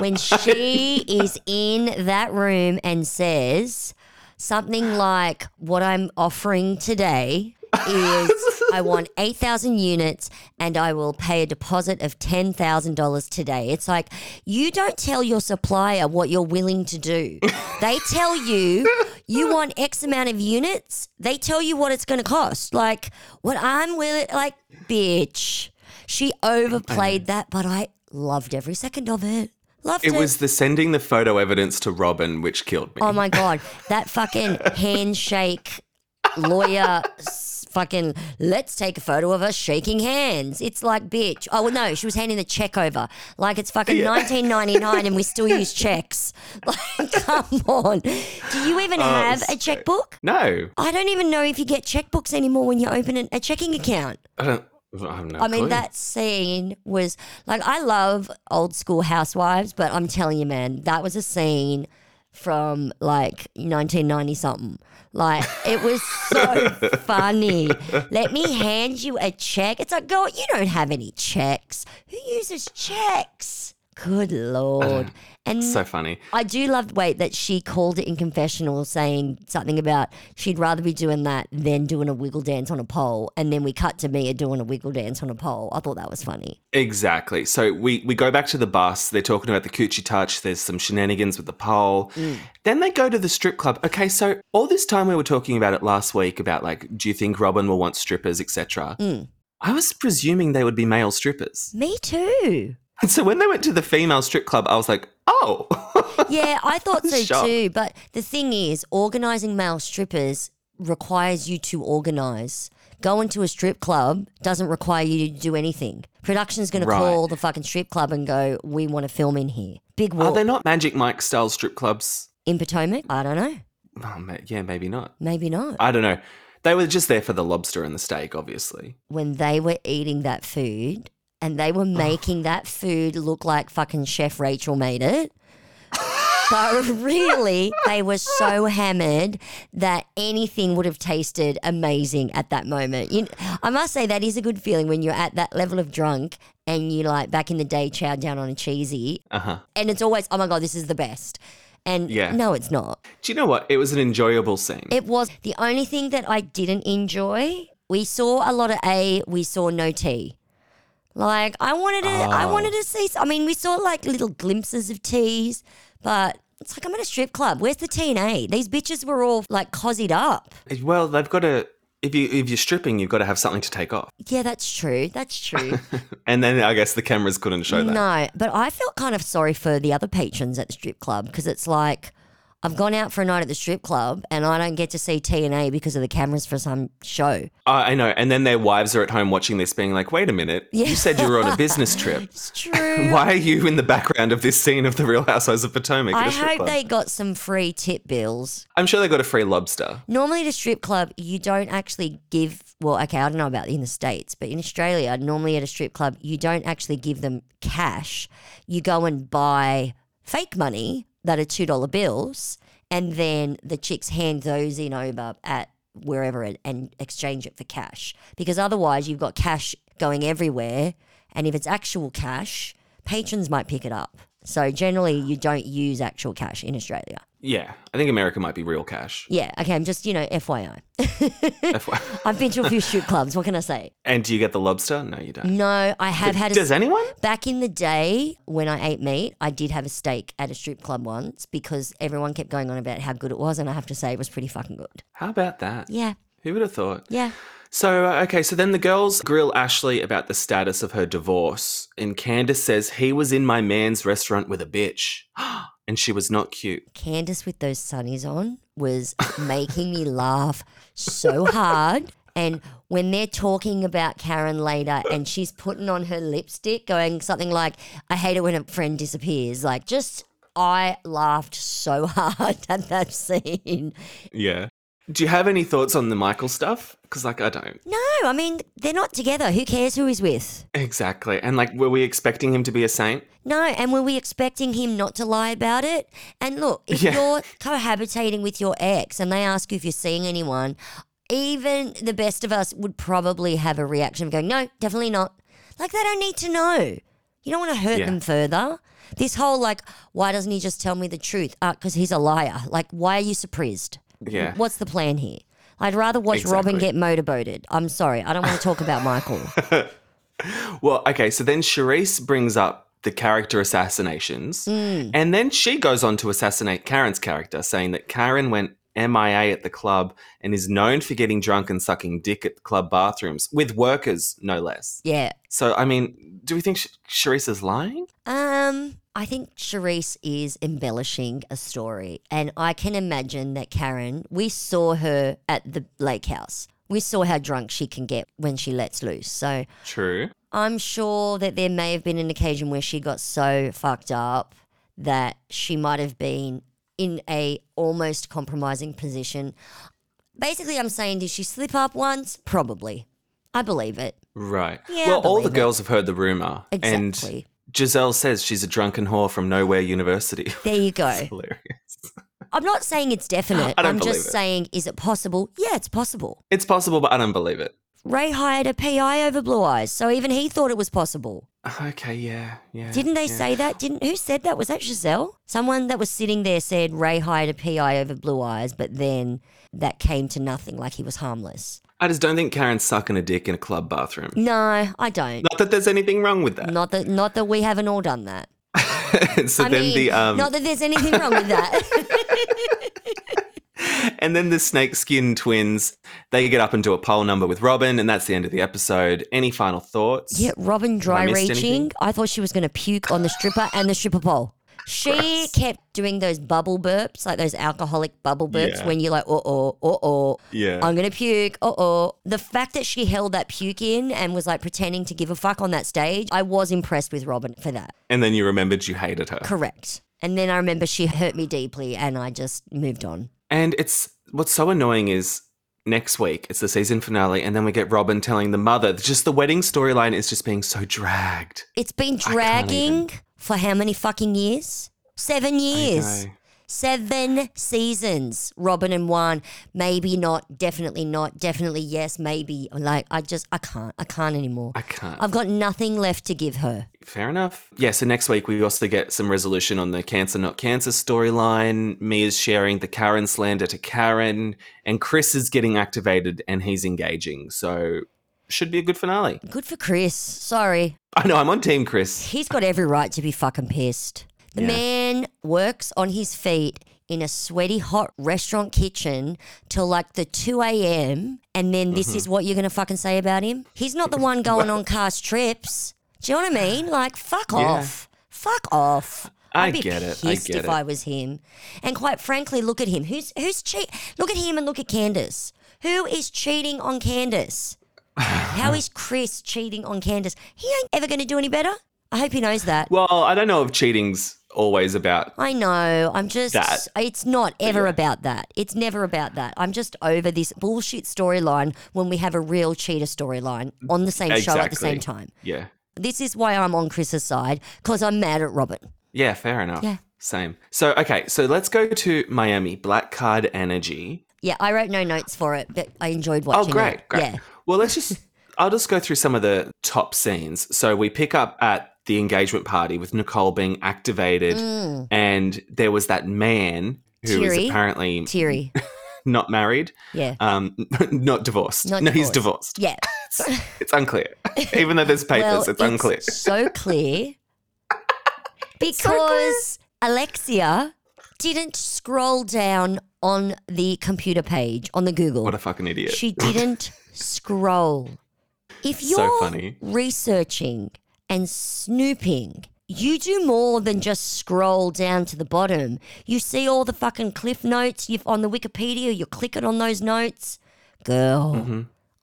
When she is in that room and says something like, What I'm offering today is I want 8,000 units and I will pay a deposit of $10,000 today. It's like, you don't tell your supplier what you're willing to do. They tell you you want X amount of units, they tell you what it's going to cost. Like, what I'm willing, like, bitch. She overplayed that, but I loved every second of it. Loved it. it was the sending the photo evidence to Robin which killed me. Oh my god, that fucking handshake lawyer fucking let's take a photo of us shaking hands. It's like bitch. Oh well, no, she was handing the check over. Like it's fucking 1999 and we still use checks. Like come on. Do you even oh, have a checkbook? no, I don't even know if you get checkbooks anymore when you open an- a checking account. I don't. I no I mean, that scene was like, I love old school housewives, but I'm telling you, man, that was a scene from like 1990 something. Like, it was so funny. Let me hand you a check. It's like, girl, you don't have any checks. Who uses checks? Good Lord. And so funny. I do love wait that she called it in confessional saying something about she'd rather be doing that than doing a wiggle dance on a pole and then we cut to Mia doing a wiggle dance on a pole. I thought that was funny. Exactly. So we, we go back to the bus. They're talking about the coochie touch. There's some shenanigans with the pole. Mm. Then they go to the strip club. Okay, so all this time we were talking about it last week about like, do you think Robin will want strippers, etc. Mm. I was presuming they would be male strippers. Me too. And so when they went to the female strip club, I was like, oh. Yeah, I thought so too. But the thing is, organizing male strippers requires you to organize. Going to a strip club doesn't require you to do anything. Production's going Right. to call the fucking strip club and go, "We want to film in here." Big world. Are they not Magic Mike style strip clubs? in Potomac. I don't know. Oh, yeah, maybe not. Maybe not. I don't know. They were just there for the lobster and the steak, obviously. when they were eating that food and they were making that food look like fucking Chef Rachel made it. But really, they were so hammered that anything would have tasted amazing at that moment. You, I must say that is a good feeling when you're at that level of drunk and you like back in the day chow down on a cheesy, Uh huh. and it's always oh my god, this is the best. And Yeah. no, it's not. Do you know what? It was an enjoyable scene. It was the only thing that I didn't enjoy. We saw a lot of A, we saw no T. Like I wanted to, I Oh. wanted to see. I mean, we saw like little glimpses of T's, but it's like I'm at a strip club. Where's the T and A? These bitches were all like cozied up. well, they've got to. If you if you're stripping, you've got to have something to take off. Yeah, that's true. That's true. And then I guess the cameras couldn't show that. no, but I felt kind of sorry for the other patrons at the strip club because it's like I've gone out for a night at the strip club and I don't get to see TNA because of the cameras for some show. I I know. And then their wives are at home watching this, being like, "Wait a minute, Yeah. you said you were on a business trip. It's true. Why are you in the background of this scene of the Real Housewives of Potomac?" I hope club? they got some free tip bills. I'm sure they got a free lobster. Normally, at a strip club, you don't actually give. Well, okay, I don't know about in the states, but in Australia, normally at a strip club, you don't actually give them cash. You go and buy fake money that are two dollar bills, and then the chicks hand those in over at wherever it, and exchange it for cash. Because otherwise, you've got cash going everywhere, and if it's actual cash, patrons might pick it up. So generally, you don't use actual cash in Australia. Yeah, I think America might be real cash. Yeah, okay, I'm just, you know, FYI. FYI. I've been to a few strip clubs. What can I say? and do you get the lobster? No, you don't. No, I have had a Does anyone? Back in the day when I ate meat, I did have a steak at a strip club once because everyone kept going on about how good it was, and I have to say it was pretty fucking good. How about that? Yeah, Who would have thought? yeah. So, uh, okay, so then the girls grill Ashley about the status of her divorce, and Candiace says he was in my man's restaurant with a bitch, and she was not cute. Candiace with those sunnies on was making me laugh so hard. And when they're talking about Karen later and she's putting on her lipstick, going something like, I hate it when a friend disappears. Like, just, I laughed so hard at that scene. Yeah. Do you have any thoughts on the Michael stuff? Because, like, I don't. No, I mean, they're not together. Who cares who he's with? Exactly. And, like, were we expecting him to be a saint? No, and were we expecting him not to lie about it? And look, if Yeah. you're cohabitating with your ex and they ask you if you're seeing anyone, even the best of us would probably have a reaction of going, no, definitely not. Like, they don't need to know. You don't want to hurt Yeah. them further. This whole, like, why doesn't he just tell me the truth? Uh, because he's a liar. Like, why are you surprised? Yeah. What's the plan here? I'd rather watch Robin Exactly. get motorboated. I'm sorry. I don't want to talk about Michael. Well, okay, so then Charisse brings up the character assassinations, Mm. and then she goes on to assassinate Karen's character, saying that Karen went MIA at the club and is known for getting drunk and sucking dick at club bathrooms with workers, no less. Yeah. So, I mean, do we think Sh- Charisse is lying? Um, I think Charisse is embellishing a story, and I can imagine that Karen. We saw her at the lake house. We saw how drunk she can get when she lets loose. So True. I'm sure that there may have been an occasion where she got so fucked up that she might have been in a almost compromising position. Basically, I'm saying, did she slip up once? Probably. I believe it. Right. Yeah, well, all the it. girls have heard the rumor. Exactly. And Gizelle says she's a drunken whore from Nowhere University. There you go. Hilarious. I'm not saying it's definite. I don't I'm believe just it. saying, is it possible? Yeah, it's possible. It's possible, but I don't believe it. Ray hired a PI over Blue Eyes, so even he thought it was possible. Okay, yeah, yeah. Didn't they yeah. say that? Didn't who said that? Was that Gizelle? Someone that was sitting there said Ray hired a PI over Blue Eyes, but then that came to nothing, like he was harmless. I just don't think Karen's sucking a dick in a club bathroom. No, I don't. Not that there's anything wrong with that. Not that not that we haven't all done that. so I then mean, the um, not that there's anything wrong with that. and then the snakeskin twins, they get up and do a pole number with Robin, and that's the end of the episode. Any final thoughts? yeah, Robin dry missed reaching. anything? I thought she was going to puke on the stripper and the stripper pole. She kept doing those bubble burps, like those alcoholic bubble burps, Yeah. when you're like, oh, oh, oh, oh, Yeah. I'm gonna puke. Uh oh. The fact that she held that puke in and was like pretending to give a fuck on that stage, I was impressed with Robin for that. and then you remembered you hated her. Correct. And then I remember she hurt me deeply and I just moved on. And it's what's so annoying is next week it's the season finale, and then we get Robin telling the mother just the wedding storyline is just being so dragged. It's been dragging for how many fucking years? Seven years. Seven seasons, Robin and Juan. Maybe not, definitely not, definitely yes, maybe. Like, I just, I can't, I can't anymore. I can't. I've got nothing left to give her. Fair enough. Yeah, so next week we also get some resolution on the cancer not cancer storyline. Mia's sharing the Karen slander to Karen, and Chris is getting activated and he's engaging. So should be a good finale. Good for Chris. Sorry. I know I'm on team Chris. He's got every right to be fucking pissed. The Yeah. man works on his feet in a sweaty, hot restaurant kitchen till like the 2 a.m. And then this Mm-hmm. is what you're going to fucking say about him? He's not the one going on cast trips. Do you know what I mean? Like, fuck Yeah. off. Fuck off. I I'd be get it. I pissed get if it. I was him. And quite frankly, look at him. Who's who's cheat? Look at him and look at Candiace. Who is cheating on Candiace? How is Chris cheating on Candiace? He ain't ever going to do any better. I hope he knows that. Well, I don't know if cheating's always about. I know. I'm just. That. It's not ever about that. It's never about that. I'm just over this bullshit storyline when we have a real cheater storyline on the same show at the same time. Yeah. This is why I'm on Chris's side because I'm mad at Robert. Yeah, fair enough. Yeah. Same. So okay, so let's go to Miami. Black card energy. Yeah, I wrote no notes for it, but I enjoyed watching. Oh, watching great, it. great. Yeah. Well, let's just. I'll just go through some of the top scenes. So we pick up at the engagement party with Nicole being activated, and there was that man who was apparently Teary. not married, Yeah. um, not divorced. Not no, he's divorced. divorced. Yeah. It's, it's unclear. Even though there's papers, well, it's unclear. so clear because Alexia didn't scroll down on the computer page on the Google. What a fucking idiot. She didn't scroll. If you're so funny. researching and snooping, you do more than just scroll down to the bottom. You see all the fucking cliff notes you've on the Wikipedia, you're clicking on those notes. Girl, Mm-hmm.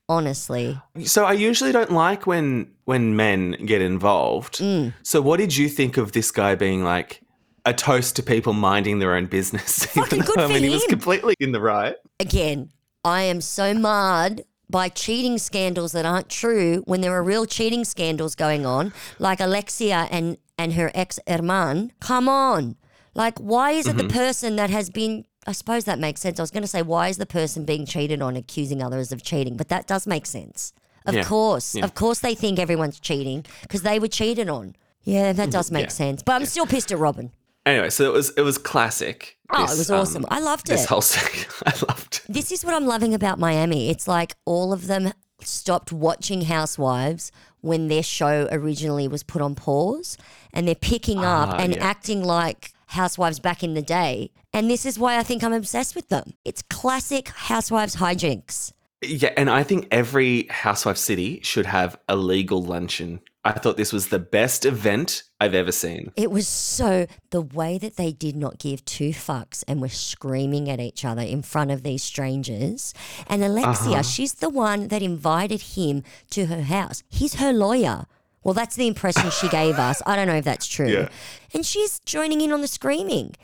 honestly. So I usually don't like when when men get involved. Mm. So what did you think of this guy being like a toast to people minding their own business? Fucking good though, I for mean, he was completely in the right. Again, I am so marred by cheating scandals that aren't true when there are real cheating scandals going on, like Alexia and, and her ex Herman. Come on. Like, why is it the mm-hmm. person that has been. I suppose that makes sense. I was going to say, why is the person being cheated on accusing others of cheating? But that does make sense. Of Yeah. course. Yeah. Of course, they think everyone's cheating because they were cheated on. Yeah, that mm-hmm. does make Yeah. sense. But I'm still pissed at Robin. Anyway, so it was it was classic. Oh, this, it was awesome. um, I loved it. This whole thing, I loved. It. This is what I'm loving about Miami. It's like all of them stopped watching Housewives when their show originally was put on pause and they're picking up Ah, and yeah. acting like Housewives back in the day. And this is why I think I'm obsessed with them. It's classic Housewives hijinks. Yeah, and I think every housewife city should have a legal luncheon. I thought this was the best event I've ever seen. It was so the way that they did not give two fucks and were screaming at each other in front of these strangers. And Alexia, uh-huh. she's the one that invited him to her house. He's her lawyer. Well, that's the impression she gave us. I don't know if that's true. Yeah. And she's joining in on the screaming.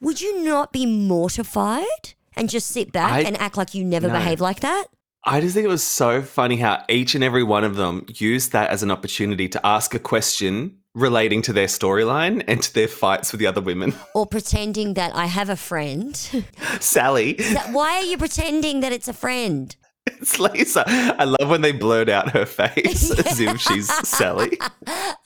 Would you not be mortified and just sit back I- and act like you never No. behaved like that? I just think it was so funny how each and every one of them used that as an opportunity to ask a question relating to their storyline and to their fights with the other women. Or pretending that I have a friend. Sally, Why are you pretending that it's a friend? it's Lisa. I love when they blurred out her face as if she's Sally. Oh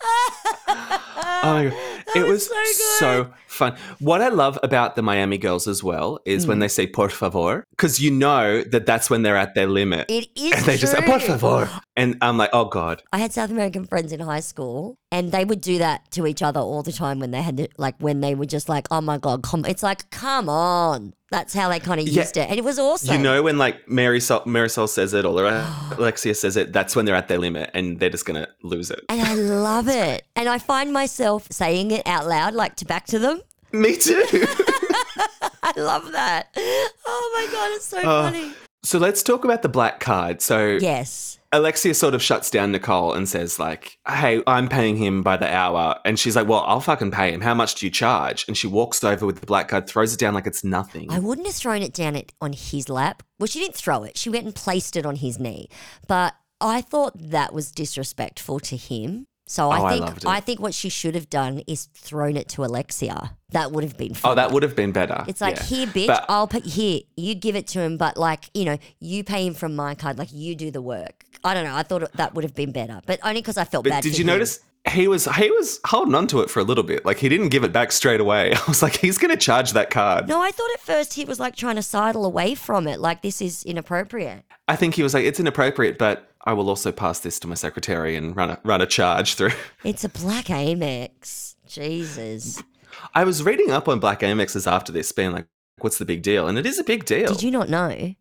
my god. It was so good. so fun. What I love about the Miami girls as well is Mm. when they say por favor, because you know that that's when they're at their limit. It is and they just say por favor. And I'm like, oh god. I had South American friends in high school, and they would do that to each other all the time when they had to, like when they were just like, "Oh my god, come!" It's like, "Come on!" That's how they kind of Yeah. used it, and it was awesome. You know when like Marysol, Marysol says it or Alexia says it, that's when they're at their limit and they're just gonna lose it. and I love it, and I find myself saying it out loud, like to back to them. Me too. I love that. Oh my god, it's so Oh. funny. so let's talk about the black card. So Yes, Alexia sort of shuts down Nicole and says like, "Hey, I'm paying him by the hour," and she's like, "Well, I'll fucking pay him. How much do you charge?" And she walks over with the black card, throws it down like it's nothing. I wouldn't have thrown it down it on his lap. Well, she didn't throw it. She went and placed it on his knee. But I thought that was disrespectful to him. So I Oh, I think loved it. I, think what she should have done is thrown it to Alexia. That would have been fun. oh, that would have been better. It's like Yeah. here, bitch. But- I'll pay here. You give it to him, but like you know, you pay him from my card. Like you do the work. I don't know. I thought that would have been better, but only because I felt But bad. did for you him. notice he was he was holding on to it for a little bit? Like he didn't give it back straight away. I was like, he's gonna charge that card. No, I thought at first he was like trying to sidle away from it. Like this is inappropriate. I think he was like, it's inappropriate, but I will also pass this to my secretary and run a run a charge through. It's a black Amex. Jesus. I was reading up on black Amexes after this, being like, what's the big deal? And it is a big deal. Did you not know?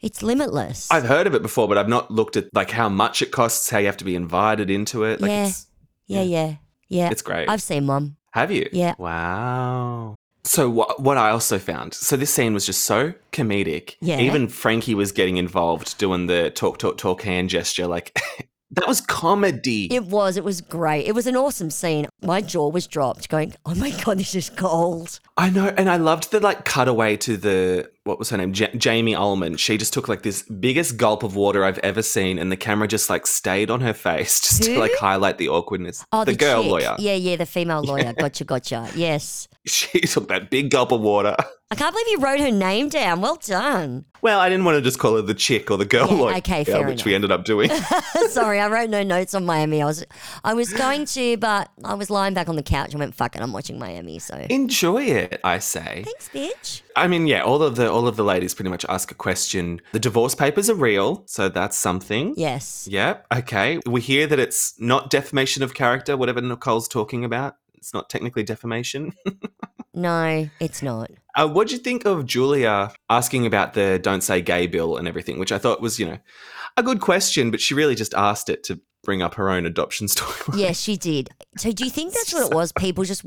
It's limitless. I've heard of it before, but I've not looked at like how much it costs, how you have to be invited into it. Like Yeah. it's, yeah, yeah, yeah. it's great. I've seen one. Have you? Yeah. Wow. So what what I also found, so this scene was just so comedic. Yeah. Even Frankie was getting involved, doing the talk, talk, talk hand gesture, like That was comedy. It was. It was great. It was an awesome scene. My jaw was dropped, going, "Oh my god, this is gold." I know, and I loved the like cutaway to the what was her name, Ja- Jamie Ullman. She just took like this biggest gulp of water I've ever seen, and the camera just like stayed on her face just to like highlight the awkwardness. Oh, the, girl chick. lawyer. Yeah, yeah, the female lawyer. Gotcha, gotcha. Yes. She took that big gulp of water. I can't believe you wrote her name down. Well done. Well, I didn't want to just call her the chick or the girl Yeah, lawyer, okay, yeah, fair which we ended up doing. Sorry, I wrote no notes on Miami. I was, I was going to, but I was lying back on the couch and went, "Fuck it, I'm watching Miami." So Enjoy it, I say. thanks, bitch. I mean, yeah, all of the all of the ladies pretty much ask a question. The divorce papers are real, so that's something. Yes. Yep. Okay. We hear that it's not defamation of character, whatever Nicole's talking about. It's not technically defamation. No, it's not. Uh, what do you think of Julia asking about the "Don't Say Gay" bill and everything? Which I thought was, you know, a good question, but she really just asked it to bring up her own adoption story. Yes, she did. So do you think that's what it was? People just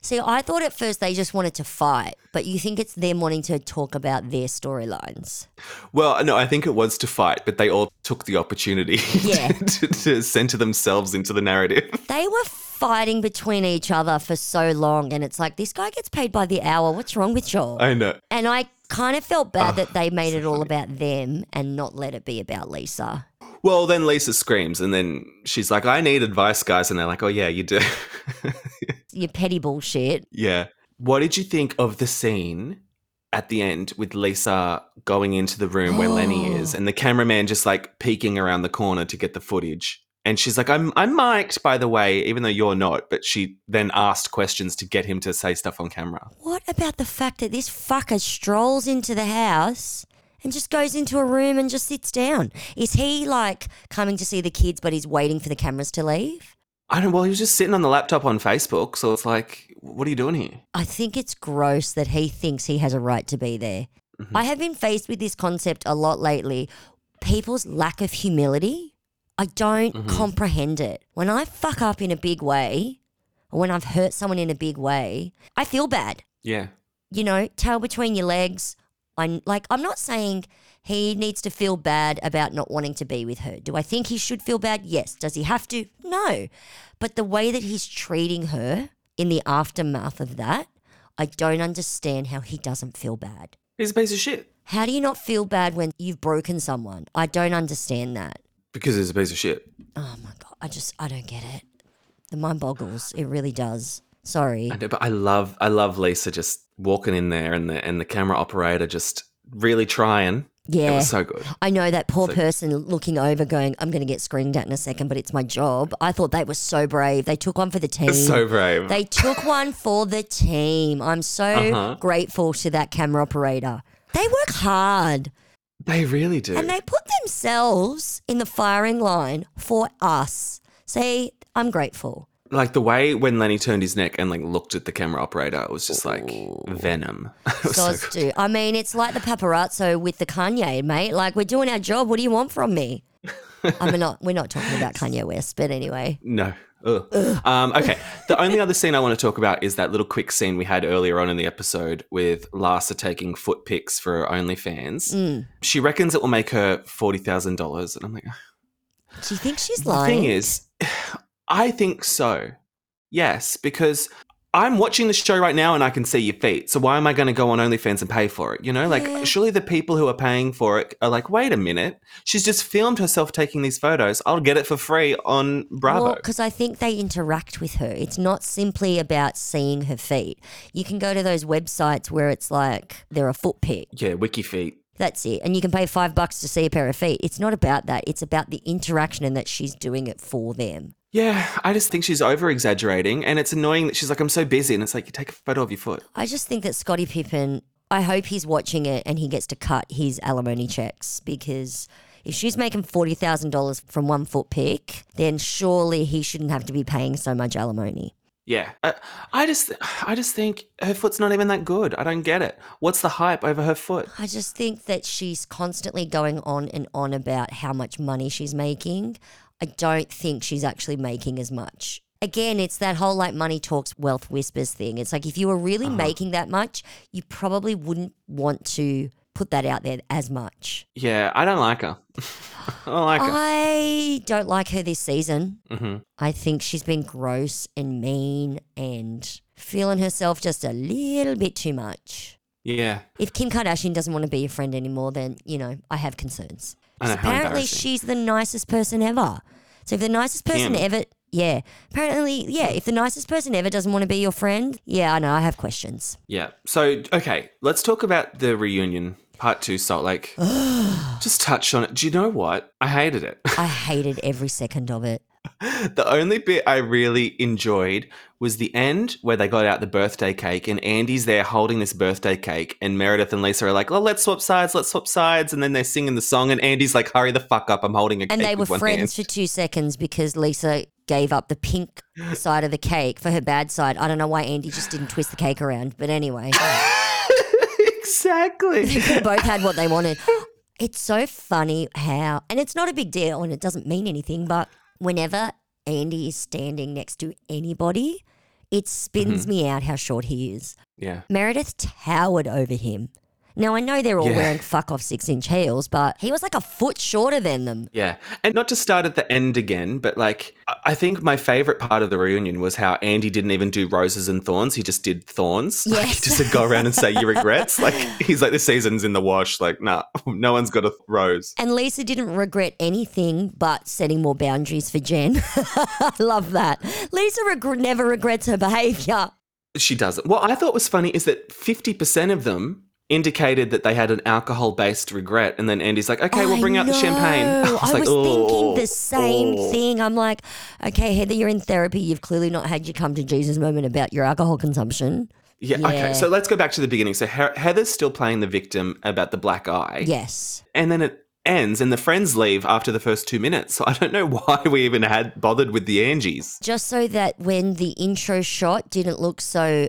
see. I thought at first they just wanted to fight, but you think it's them wanting to talk about their storylines? Well, no, I think it was to fight, but they all took the opportunity Yeah. to, to center themselves into the narrative. They were fighting between each other for so long, and it's like this guy gets paid by the hour. What's wrong with Joel? I know. And I kind of felt bad that they ah, made it all about them and not let it be about Lisa. Well, then Lisa screams, and then she's like, "I need advice, guys," and they're like, "Oh yeah, you do." Your petty bullshit. yeah. What did you think of the scene at the end with Lisa going into the room where Lenny is, and the cameraman just like peeking around the corner to get the footage? And she's like, "I'm I'm mic'd, by the way, even though you're not." But she then asked questions to get him to say stuff on camera. What about the fact that this fucker strolls into the house and just goes into a room and just sits down? Is he like coming to see the kids, but he's waiting for the cameras to leave? I don't. Well, he was just sitting on the laptop on Facebook, so it's like, what are you doing here? I think it's gross that he thinks he has a right to be there. Mm-hmm. I have been faced with this concept a lot lately people's lack of humility. I don't mm-hmm. comprehend it. When I fuck up in a big way, or when I've hurt someone in a big way, I feel bad. Yeah. You know, tail between your legs. I like. I'm not saying he needs to feel bad about not wanting to be with her. Do I think he should feel bad? Yes. Does he have to? No. But the way that he's treating her in the aftermath of that, I don't understand how he doesn't feel bad. He's a piece of shit How do you not feel bad when you've broken someone? I don't understand that. because he's a piece of shit. Oh my god, I just I don't get it. The mind boggles. It really does. Sorry. I know, but I love I love Lisa just walking in there and the and the camera operator just really trying. It Yeah. was so good. I know that poor person looking over going, I'm going to get screened at in a second, but it's my job. I thought they were so brave. They took one for the team. So brave. They took one for the team. I'm so Uh-huh. grateful to that camera operator. They work hard They really do. and they put themselves in the firing line for us. See, I'm grateful. Like the way when Lenny turned his neck and like looked at the camera operator, it was just like venom. It was so do. I mean, it's like the paparazzo with the Kanye, mate. Like, we're doing our job. What do you want from me? I mean, not, we're not talking about Kanye West, but anyway. No. Ugh. Um, okay. The only other scene I want to talk about is that little quick scene we had earlier on in the episode with Larsa taking foot pics for her OnlyFans. Mm. She reckons it will make her forty thousand dollars, and I'm like, Do you think she's lying? The thing is, I think so. Yes, because I'm watching the show right now and I can see your feet. So why am I going to go on OnlyFans and pay for it? You know, like Yeah. surely the people who are paying for it are like, wait a minute, she's just filmed herself taking these photos. I'll get it for free on Bravo. Well, because I think they interact with her. It's not simply about seeing her feet. You can go to those websites where it's like they're a foot pic. yeah, wiki feet. That's it. And you can pay five bucks to see a pair of feet. It's not about that. It's about the interaction and that she's doing it for them. Yeah, I just think she's over exaggerating, and it's annoying that she's like, I'm so busy, and it's like you take a photo of your foot. I just think that Scottie Pippen, I hope he's watching it and he gets to cut his alimony checks because if she's making $40,000 from one foot pic, then surely he shouldn't have to be paying so much alimony. Yeah, I, I just, I just think her foot's not even that good. I don't get it. What's the hype over her foot? I just think that she's constantly going on and on about how much money she's making. I don't think she's actually making as much. Again, it's that whole like money talks, wealth whispers thing. It's like if you were really making that much, you probably wouldn't want to put that out there as much. Yeah, I don't like her. I don't like her. I don't like her this season. hmm I think she's been gross and mean and feeling herself just a little bit too much. Yeah. If Kim Kardashian doesn't want to be your friend anymore, then, you know, I have concerns. Know, Apparently, she's the nicest person ever. So if the nicest person Kim. ever, yeah, apparently, yeah, if the nicest person ever doesn't want to be your friend, yeah, I know, I have questions. Yeah. So, okay, let's talk about the reunion part two, Salt Lake. Just touch on it. Do you know what? I hated it. I hated every second of it. the only bit I really enjoyed was the end where they got out the birthday cake and Andy's there holding this birthday cake and Meredith and Lisa are like, oh, let's swap sides, let's swap sides. And then they're singing the song and Andy's like, hurry the fuck up, I'm holding a cake. And they were friends hand. for two seconds because Lisa gave up the pink side of the cake for her bad side. I don't know why Andy just didn't twist the cake around, but anyway, exactly. they both had what they wanted. It's so funny how, and it's not a big deal and it doesn't mean anything, but whenever Andy is standing next to anybody, it spins Mm-hmm. me out how short he is. Yeah. Meredith towered over him. Now I know they're all Yeah. wearing fuck off six inch heels, but he was like a foot shorter than them. Yeah. And not to start at the end again, but like, I- think my favorite part of the reunion was how Andy didn't even do roses and thorns. He just did thorns. Like, he Yes. just said, go around and say your regrets. Like, he's like, the season's in the wash. Like, nah, no one's got a rose. And Lisa didn't regret anything but setting more boundaries for Jen. I love that. Lisa reg- never regrets her behavior. She doesn't. What I thought was funny is that 50% of them indicated that they had an alcohol based regret. And then Andy's like, okay, we'll bring out the champagne. I was, thinking "Oh, the same oh." thing. I'm like, okay, Heather, you're in therapy. You've clearly not had your come to Jesus moment about your alcohol consumption. Yeah, Yeah. okay. So let's go back to the beginning. So He- Heather's still playing the victim about the black eye. Yes. And then it ends and the friends leave after the first two minutes. So I don't know why we even had bothered with the Angies. Just so that when the intro shot didn't look so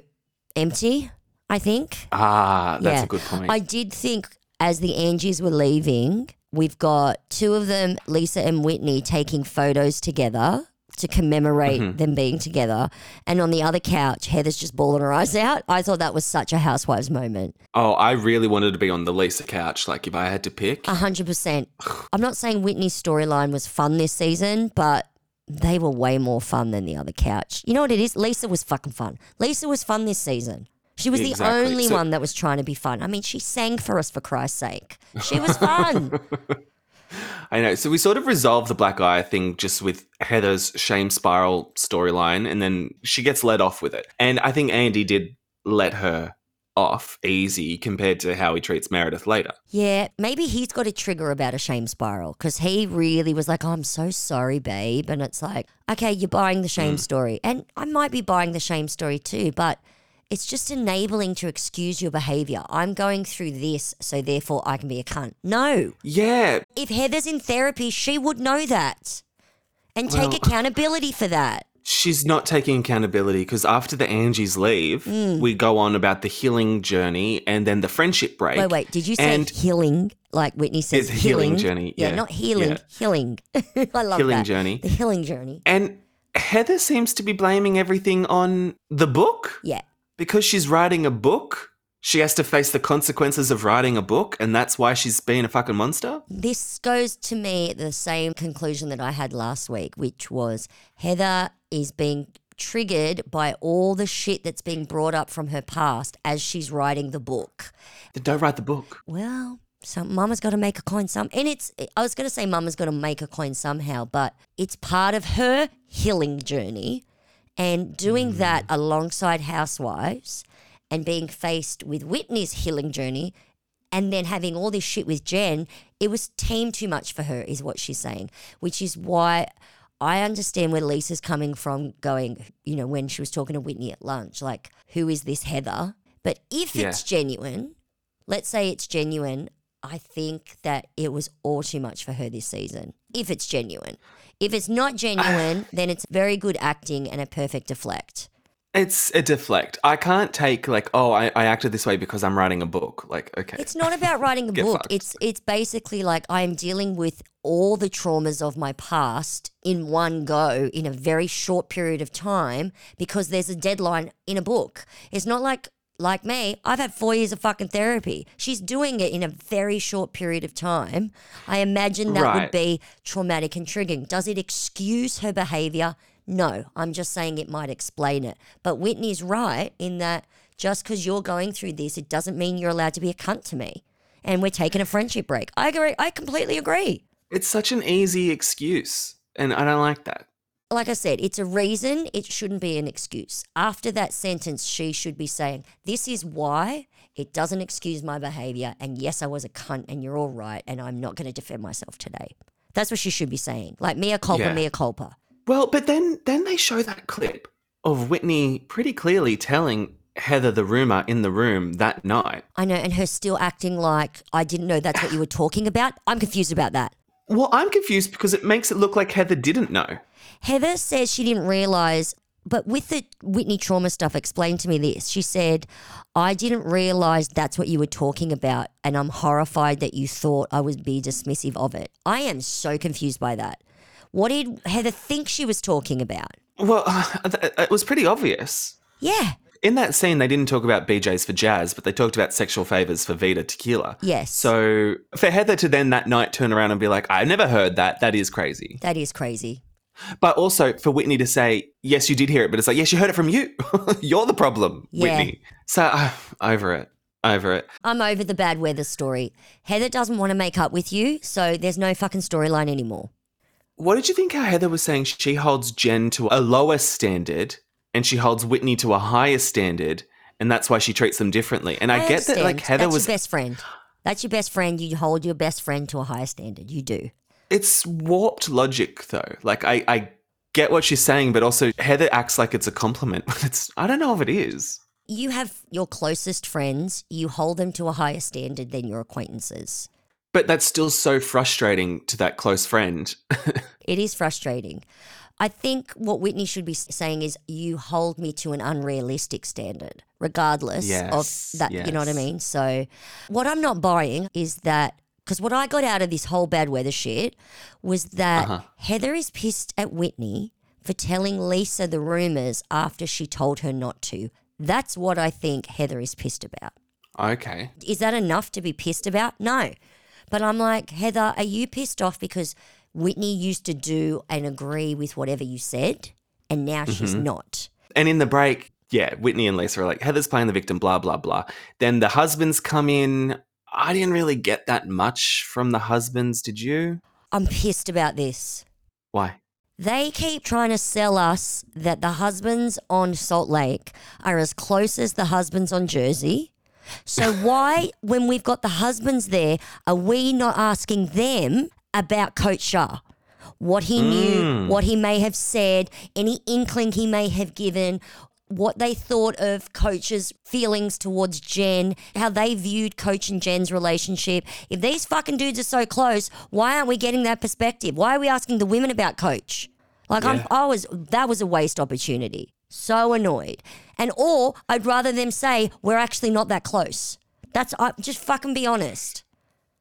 empty, I think. Ah, that's Yeah. a good point. I did think as the Angies were leaving, we've got two of them, Lisa and Whitney, taking photos together to commemorate Mm-hmm. them being together. And on the other couch, Heather's just bawling her eyes out. I thought that was such a housewives moment. oh, I really wanted to be on the Lisa couch. Like if I had to pick. A hundred percent. I'm not saying Whitney's storyline was fun this season, but they were way more fun than the other couch. You know what it is? Lisa was fucking fun. Lisa was fun this season. She was Exactly. the only So- one that was trying to be fun. I mean, she sang for us for Christ's sake. She was fun. I know. So we sort of resolved the black eye thing just with Heather's shame spiral storyline, and then she gets let off with it. And I think Andy did let her off easy compared to how he treats Meredith later. yeah, maybe he's got a trigger about a shame spiral because he really was like, oh, I'm so sorry, babe. And it's like, okay, you're buying the shame mm. story. And I might be buying the shame story too, but it's just enabling to excuse your behavior. I'm going through this, so therefore I can be a cunt. No. Yeah, If Heather's in therapy, she would know that and take Well- accountability for that. she's not taking accountability because after the Angies leave, mm. we go on about the healing journey and then the friendship break. Wait, wait. Did you say And- healing? Like Whitney says, It's a healing journey, Yeah, yeah, not healing. yeah. Healing. I love that. Healing that. journey. The healing journey. And Heather seems to be blaming everything on the book. Yeah. Because she's writing a book, she has to face the consequences of writing a book, and that's why she's being a fucking monster. This goes to me the same conclusion that I had last week, which was Heather is being triggered by all the shit that's being brought up from her past as she's writing the book. Then don't write the book. Well, so mama's got to make a coin some and it's I was going to say mama's got to make a coin somehow, but it's part of her healing journey and doing mm. that alongside housewives and being faced with Whitney's healing journey and then having all this shit with Jen, it was team too much for her, is what she's saying, which is why I understand where Lisa's coming from, going, you know, when she was talking to Whitney at lunch, like, who is this Heather? But if Yeah. it's genuine, let's say it's genuine, I think that it was all too much for her this season. If it's genuine. If it's not genuine, then it's very good acting and a perfect deflect. It's a deflect. I can't take like, oh, I, I acted this way because I'm writing a book. Like, okay, It's not about writing a book. fucked. It's it's basically like I am dealing with all the traumas of my past in one go in a very short period of time because there's a deadline in a book. It's not like like me, I've had four years of fucking therapy. She's doing it in a very short period of time. I imagine that would be traumatic and triggering. Does it excuse her behavior? No, I'm just saying it might explain it. But Whitney's right in that just because you're going through this, it doesn't mean you're allowed to be a cunt to me. And we're taking a friendship break. I agree. I completely agree. It's such an easy excuse, and I don't like that. Like I said, it's a reason. It shouldn't be an excuse. After that sentence, she should be saying, This is why it doesn't excuse my behavior. And yes, I was a cunt, and you're all right. And I'm not going to defend myself today. That's what she should be saying. Like, mea culpa, Yeah. mea culpa. Well, but then then they show that clip of Whitney pretty clearly telling Heather the rumor in the room that night. I know. And her still acting like I didn't know that's what you were talking about. I'm confused about that. Well, I'm confused because it makes it look like Heather didn't know. Heather says she didn't realize, but with the Whitney trauma stuff, explain to me this. She said, I didn't realize that's what you were talking about, and I'm horrified that you thought I would be dismissive of it. I am so confused by that. What did Heather think she was talking about? Well, uh, it was pretty obvious. Yeah. In that scene, they didn't talk about BJs for jazz, but they talked about sexual favors for Vida tequila. Yes. So for Heather to then that night turn around and be like, I never heard that, that is crazy. That is crazy. But also for Whitney to say, yes, you did hear it, but it's like, yes, you heard it from you. You're the problem, Yeah. Whitney. So uh, over it. Over it. I'm over the bad weather story. Heather doesn't want to make up with you, so there's no fucking storyline anymore. What did you think how Heather was saying she holds Jen to a lower standard and she holds Whitney to a higher standard and that's why she treats them differently? And I, get that like. Heather That's was your best friend. That's your best friend. You hold your best friend to a higher standard. You do. It's warped logic though. Like I, I get what she's saying, but also Heather acts like it's a compliment. It's I don't know if it is. you have your closest friends, you hold them to a higher standard than your acquaintances. But that's still so frustrating to that close friend. It is frustrating. I think what Whitney should be saying is, you hold me to an unrealistic standard, regardless Yes, of that. You know what I mean? So, what I'm not buying is that because what I got out of this whole bad weather shit was that Uh-huh. Heather is pissed at Whitney for telling Lisa the rumors after she told her not to. That's what I think Heather is pissed about. okay. Is that enough to be pissed about? No. But I'm like, Heather, are you pissed off because Whitney used to do and agree with whatever you said and now she's Mm-hmm. not? And in the break, yeah, Whitney and Lisa are like, Heather's playing the victim, blah, blah, blah. Then the husbands come in. I didn't really get that much from the husbands, did you? I'm pissed about this. Why? They keep trying to sell us that the husbands on Salt Lake are as close as the husbands on Jersey. So why, when we've got the husbands there, are we not asking them about Coach Shah? What he knew, hmm. what he may have said, any inkling he may have given, what they thought of Coach's feelings towards Jen, how they viewed Coach and Jen's relationship. If these fucking dudes are so close, why aren't we getting that perspective? Why are we asking the women about Coach? Like I'm, Yeah. I was, that was a waste opportunity. So annoyed. And or I'd rather them say we're actually not that close. That's I just fucking be honest.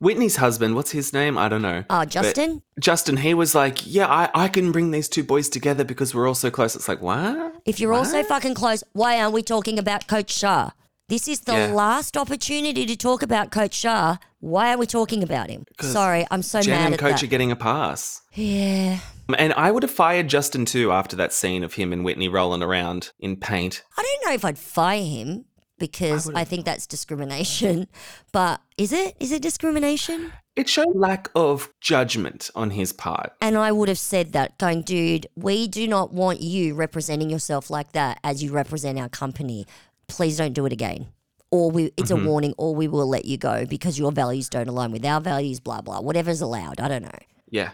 Whitney's husband, what's his name? I don't know. Uh, But Justin, Justin, he was like, yeah, I, I can bring these two boys together because we're all so close. It's like, what? if you're also fucking close, why aren't we talking about Coach Shah? This is the Yeah. last opportunity to talk about Coach Shah. Why are we talking about him? Sorry, I'm so Jen mad and at Coach that. are getting a pass. yeah. And I would have fired Justin too after that scene of him and Whitney rolling around in paint. I don't know if I'd fire him because I, think that's discrimination. But is it? Is it discrimination? It showed lack of judgment on his part. And I would have said that, going, dude, we do not want you representing yourself like that as you represent our company. Please don't do it again. Or we, it's a mm-hmm. warning, or we will let you go because your values don't align with our values, blah, blah, whatever's allowed. I don't know. Yeah.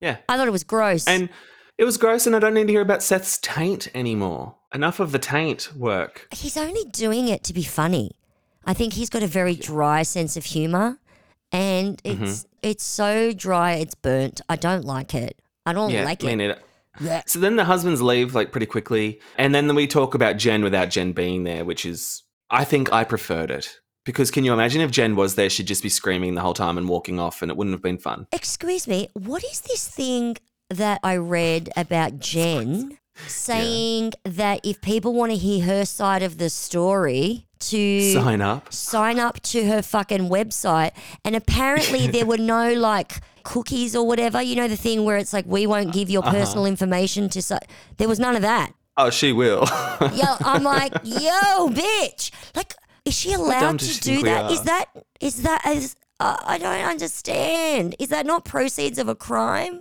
Yeah. I thought it was gross. And it was gross, and I don't need to hear about Seth's taint anymore. Enough of the taint work. he's only doing it to be funny. I think he's got a very dry sense of humor, and Mm-hmm. it's it's so dry, it's burnt. I don't like it. I don't Yeah, like me it. neither. Yeah. So then the husbands leave like pretty quickly, and then we talk about Jen without Jen being there, which is I think I preferred it because can you imagine if Jen was there, she'd just be screaming the whole time and walking off, and it wouldn't have been fun. Excuse me, what is this thing that I read about Jen saying that if people want to hear her side of the story, to Sign up. sign up to her fucking website and apparently there were no like cookies or whatever you know the thing where it's like we won't give your Uh-huh. personal information to so- there was none of that Oh, she will. yo i'm like yo bitch like is she allowed to do that? Is that is that as uh, i don't understand is that not proceeds of a crime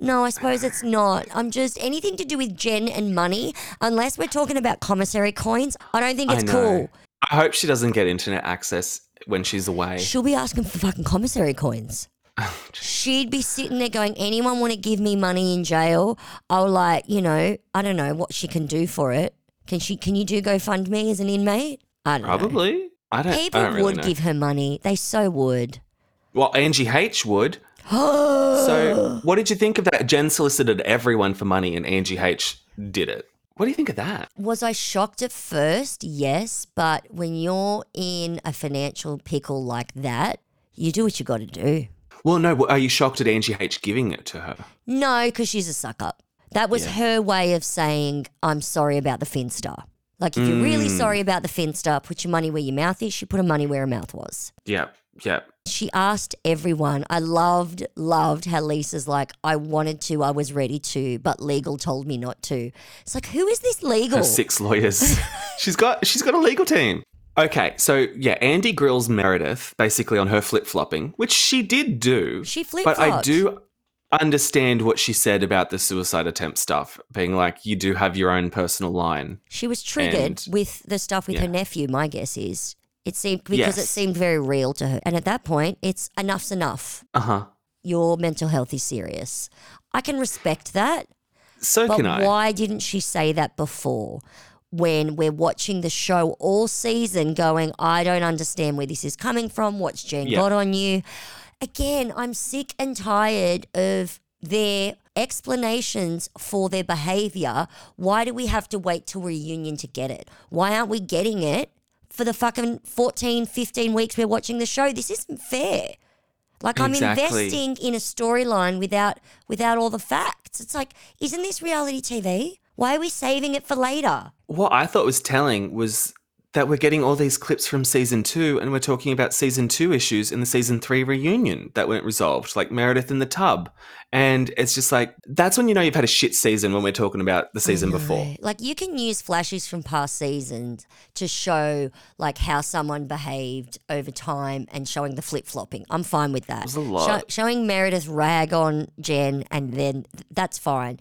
no, I suppose it's not. I'm just anything to do with Jen and money, unless we're talking about commissary coins, I don't think it's know. cool. I hope she doesn't get internet access when she's away. She'll be asking for fucking commissary coins. She'd be sitting there going, anyone want to give me money in jail? I'll like, you know, I don't know what she can do for it. Can she? Can you do GoFundMe as an inmate? I don't know. Probably. I don't. People I don't really would know. give her money. They so would. Well, Angie H would. so, what did you think of that? Jen solicited everyone for money, and Angie H did it. What do you think of that? Was I shocked at first? Yes, but when you're in a financial pickle like that, you do what you got to do. Well, no. Are you shocked at Angie H giving it to her? No, because she's a suck up. That was her way of saying, I'm sorry about the Finster. Like, if you're really mm. sorry about the Finster, put your money where your mouth is. She put her money where her mouth was. Yep. Yep. She asked everyone. I loved, loved how Lisa's like, I wanted to, I was ready to, but legal told me not to. It's like, who is this legal? Her six lawyers. she's got. She's got a legal team. Okay, so yeah, Andy grills Meredith basically on her flip flopping, which she did do. She flipped. But I do understand what she said about the suicide attempt stuff, being like, you do have your own personal line. She was triggered And- with the stuff with her nephew, my guess is. It seemed because it seemed very real to her. And at that point, it's enough's enough. Uh huh. Your mental health is serious. I can respect that. So But can I. why didn't she say that before? When we're watching the show all season, going, I don't understand where this is coming from. What's Jen Yeah. got on you? Again, I'm sick and tired of their explanations for their behavior. Why do we have to wait till reunion to get it? Why aren't we getting it for the fucking 14, 15 weeks we're watching the show? This isn't fair. Like I'm Exactly. investing in a storyline without without all the facts. It's like, isn't this reality TV? Why are we saving it for later? What I thought was telling was that we're getting all these clips from season two, and we're talking about season two issues in the season three reunion that weren't resolved, like Meredith in the tub. And it's just like, that's when you know you've had a shit season when we're talking about the season before. Like you can use flashes from past seasons to show like how someone behaved over time and showing the flip flopping. I'm fine with that. was a lot. showing Meredith rag on Jen and then th- that's fine.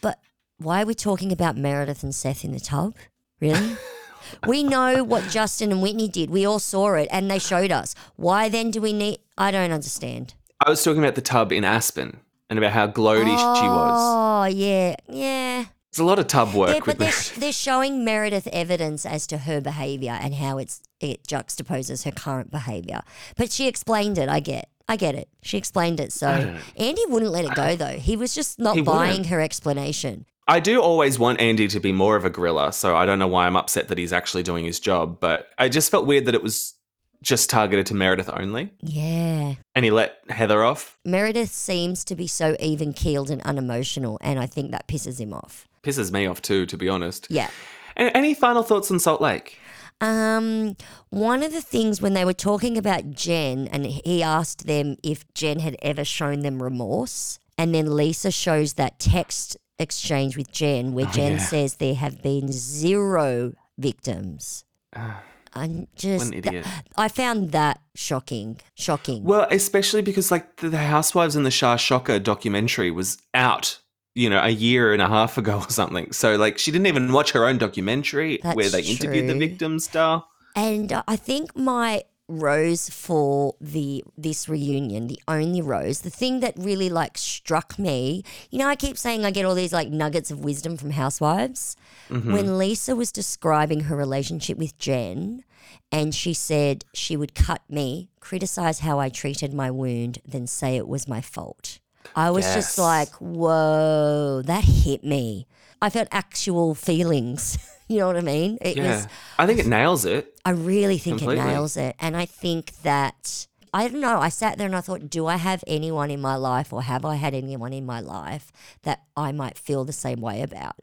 But why are we talking about Meredith and Seth in the tub? Really? we know what Justin and Whitney did. We all saw it and they showed us. Why then do we need I don't understand. I was talking about the tub in Aspen and about how gloaty she was. Oh, yeah. Yeah. There's a lot of tub work Yeah, with but they're, they're showing Meredith evidence as to her behavior and how it's it juxtaposes her current behavior. But she explained it. I get. I get it. She explained it. So Andy wouldn't let it go though. He was just not buying wouldn't. her explanation. I do always want Andy to be more of a griller, so I don't know why I'm upset that he's actually doing his job, but I just felt weird that it was just targeted to Meredith only, Yeah. and he let Heather off. Meredith seems to be so even keeled and unemotional, and I think that pisses him off. Pisses me off too, to be honest. Yeah. Any final thoughts on Salt Lake? Um, one of the things when they were talking about Jen, and he asked them if Jen had ever shown them remorse, and then Lisa shows that text exchange with Jen where oh, Jen yeah. says there have been zero victims. Ah. I'm just, What an idiot. I found that shocking, shocking. Well, especially because like the, the Housewives and the Shah Shocker documentary was out, you know, a year and a half ago or something. So like she didn't even watch her own documentary where That's they interviewed the true. victims. Star. And I think my rose for the this reunion, the only rose, the thing that really like struck me, you know, I keep saying I get all these like nuggets of wisdom from housewives. Mm-hmm. When Lisa was describing her relationship with Jen, and she said she would cut me, criticize how I treated my wound, then say it was my fault. I was Yes. just like, whoa, that hit me. I felt actual feelings. you know what I mean? It Yeah, was I think it nails it. I really think Completely. it nails it. And I think that, I don't know, I sat there and I thought, do I have anyone in my life or have I had anyone in my life that I might feel the same way about?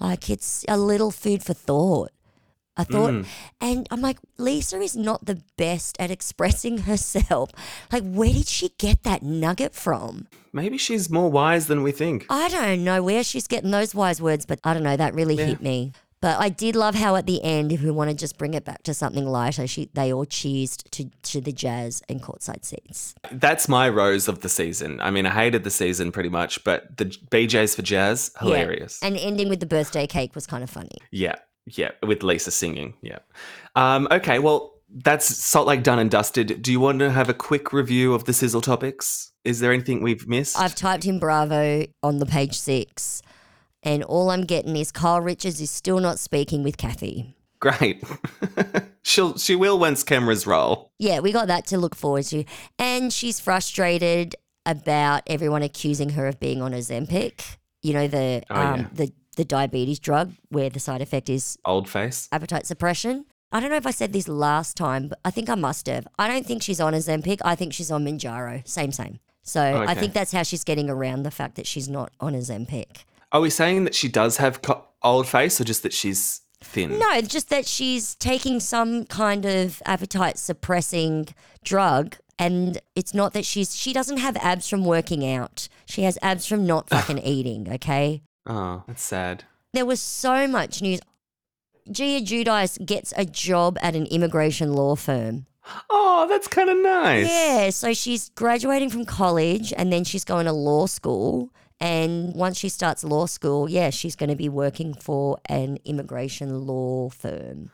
Like it's a little food for thought. I thought, Mm. and I'm like, Lisa is not the best at expressing herself. Like, where did she get that nugget from? Maybe she's more wise than we think. I don't know where she's getting those wise words, but I don't know. That really hit me. But I did love how at the end, if we want to just bring it back to something lighter, she they all cheersed to, to the jazz and courtside seats. That's my rose of the season. I mean, I hated the season pretty much, but the BJ's for Jazz, Yeah. hilarious. And ending with the birthday cake was kind of funny. Yeah, yeah, with Lisa singing. Yeah. Um, okay, well, that's Salt Lake done and dusted. Do you want to have a quick review of the sizzle topics? Is there anything we've missed? I've typed in Bravo on the page six, and all I'm getting is Kyle Richards is still not speaking with Kathy. Great. She'll she will once cameras roll. Yeah, we got that to look forward to. And she's frustrated about everyone accusing her of being on Ozempic. You know, the Oh, um, yeah. the the diabetes drug where the side effect is Old face. appetite suppression. I don't know if I said this last time, but I think I must have. I don't think she's on Ozempic. I think she's on Mounjaro. Same, same. So I Okay. think that's how she's getting around the fact that she's not on Ozempic. Are we saying that she does have co- old face or just that she's thin? No, just that she's taking some kind of appetite suppressing drug. And it's not that she's she doesn't have abs from working out. She has abs from not fucking eating, okay? Oh, that's sad. There was so much news. Gia Giudice gets a job at an immigration law firm. Oh, that's kind of nice. Yeah, so she's graduating from college and then she's going to law school. And once she starts law school, yeah, she's going to be working for an immigration law firm.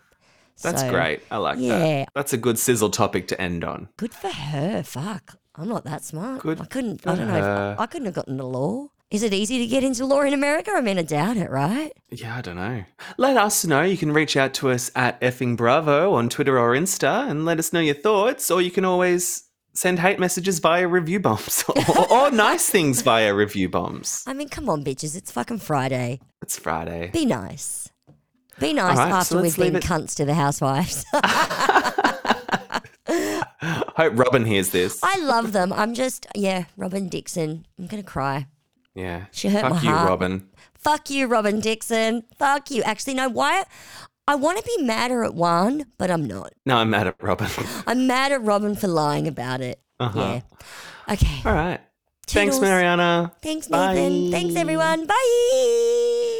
That's So, great. I like yeah. that. That's a good sizzle topic to end on. Good for her. Fuck. I'm not that smart. Good I couldn't. I don't know. If, I couldn't have gotten into law. Is it easy to get into law in America? I mean, I doubt it, right? Yeah, I don't know. Let us know. You can reach out to us at effing Bravo on Twitter or Insta and let us know your thoughts, or you can always send hate messages via review bombs or, or nice things via review bombs. I mean, come on, bitches. It's fucking Friday. It's Friday. Be nice. Be nice right, after so we've been it- cunts to the housewives. I hope Robin hears this. I love them. I'm just, yeah, Robin Dixon. I'm going to cry. Yeah. She hurt Fuck my you, heart. Robin. Fuck you, Robin Dixon. Fuck you. Actually, no, why? I want to be madder at one, but I'm not. No, I'm mad at Robin. I'm mad at Robin for lying about it. Uh-huh. Yeah. Okay. All right. Thanks, Mariana. Thanks, Bye. Nathan. Thanks, everyone. Bye.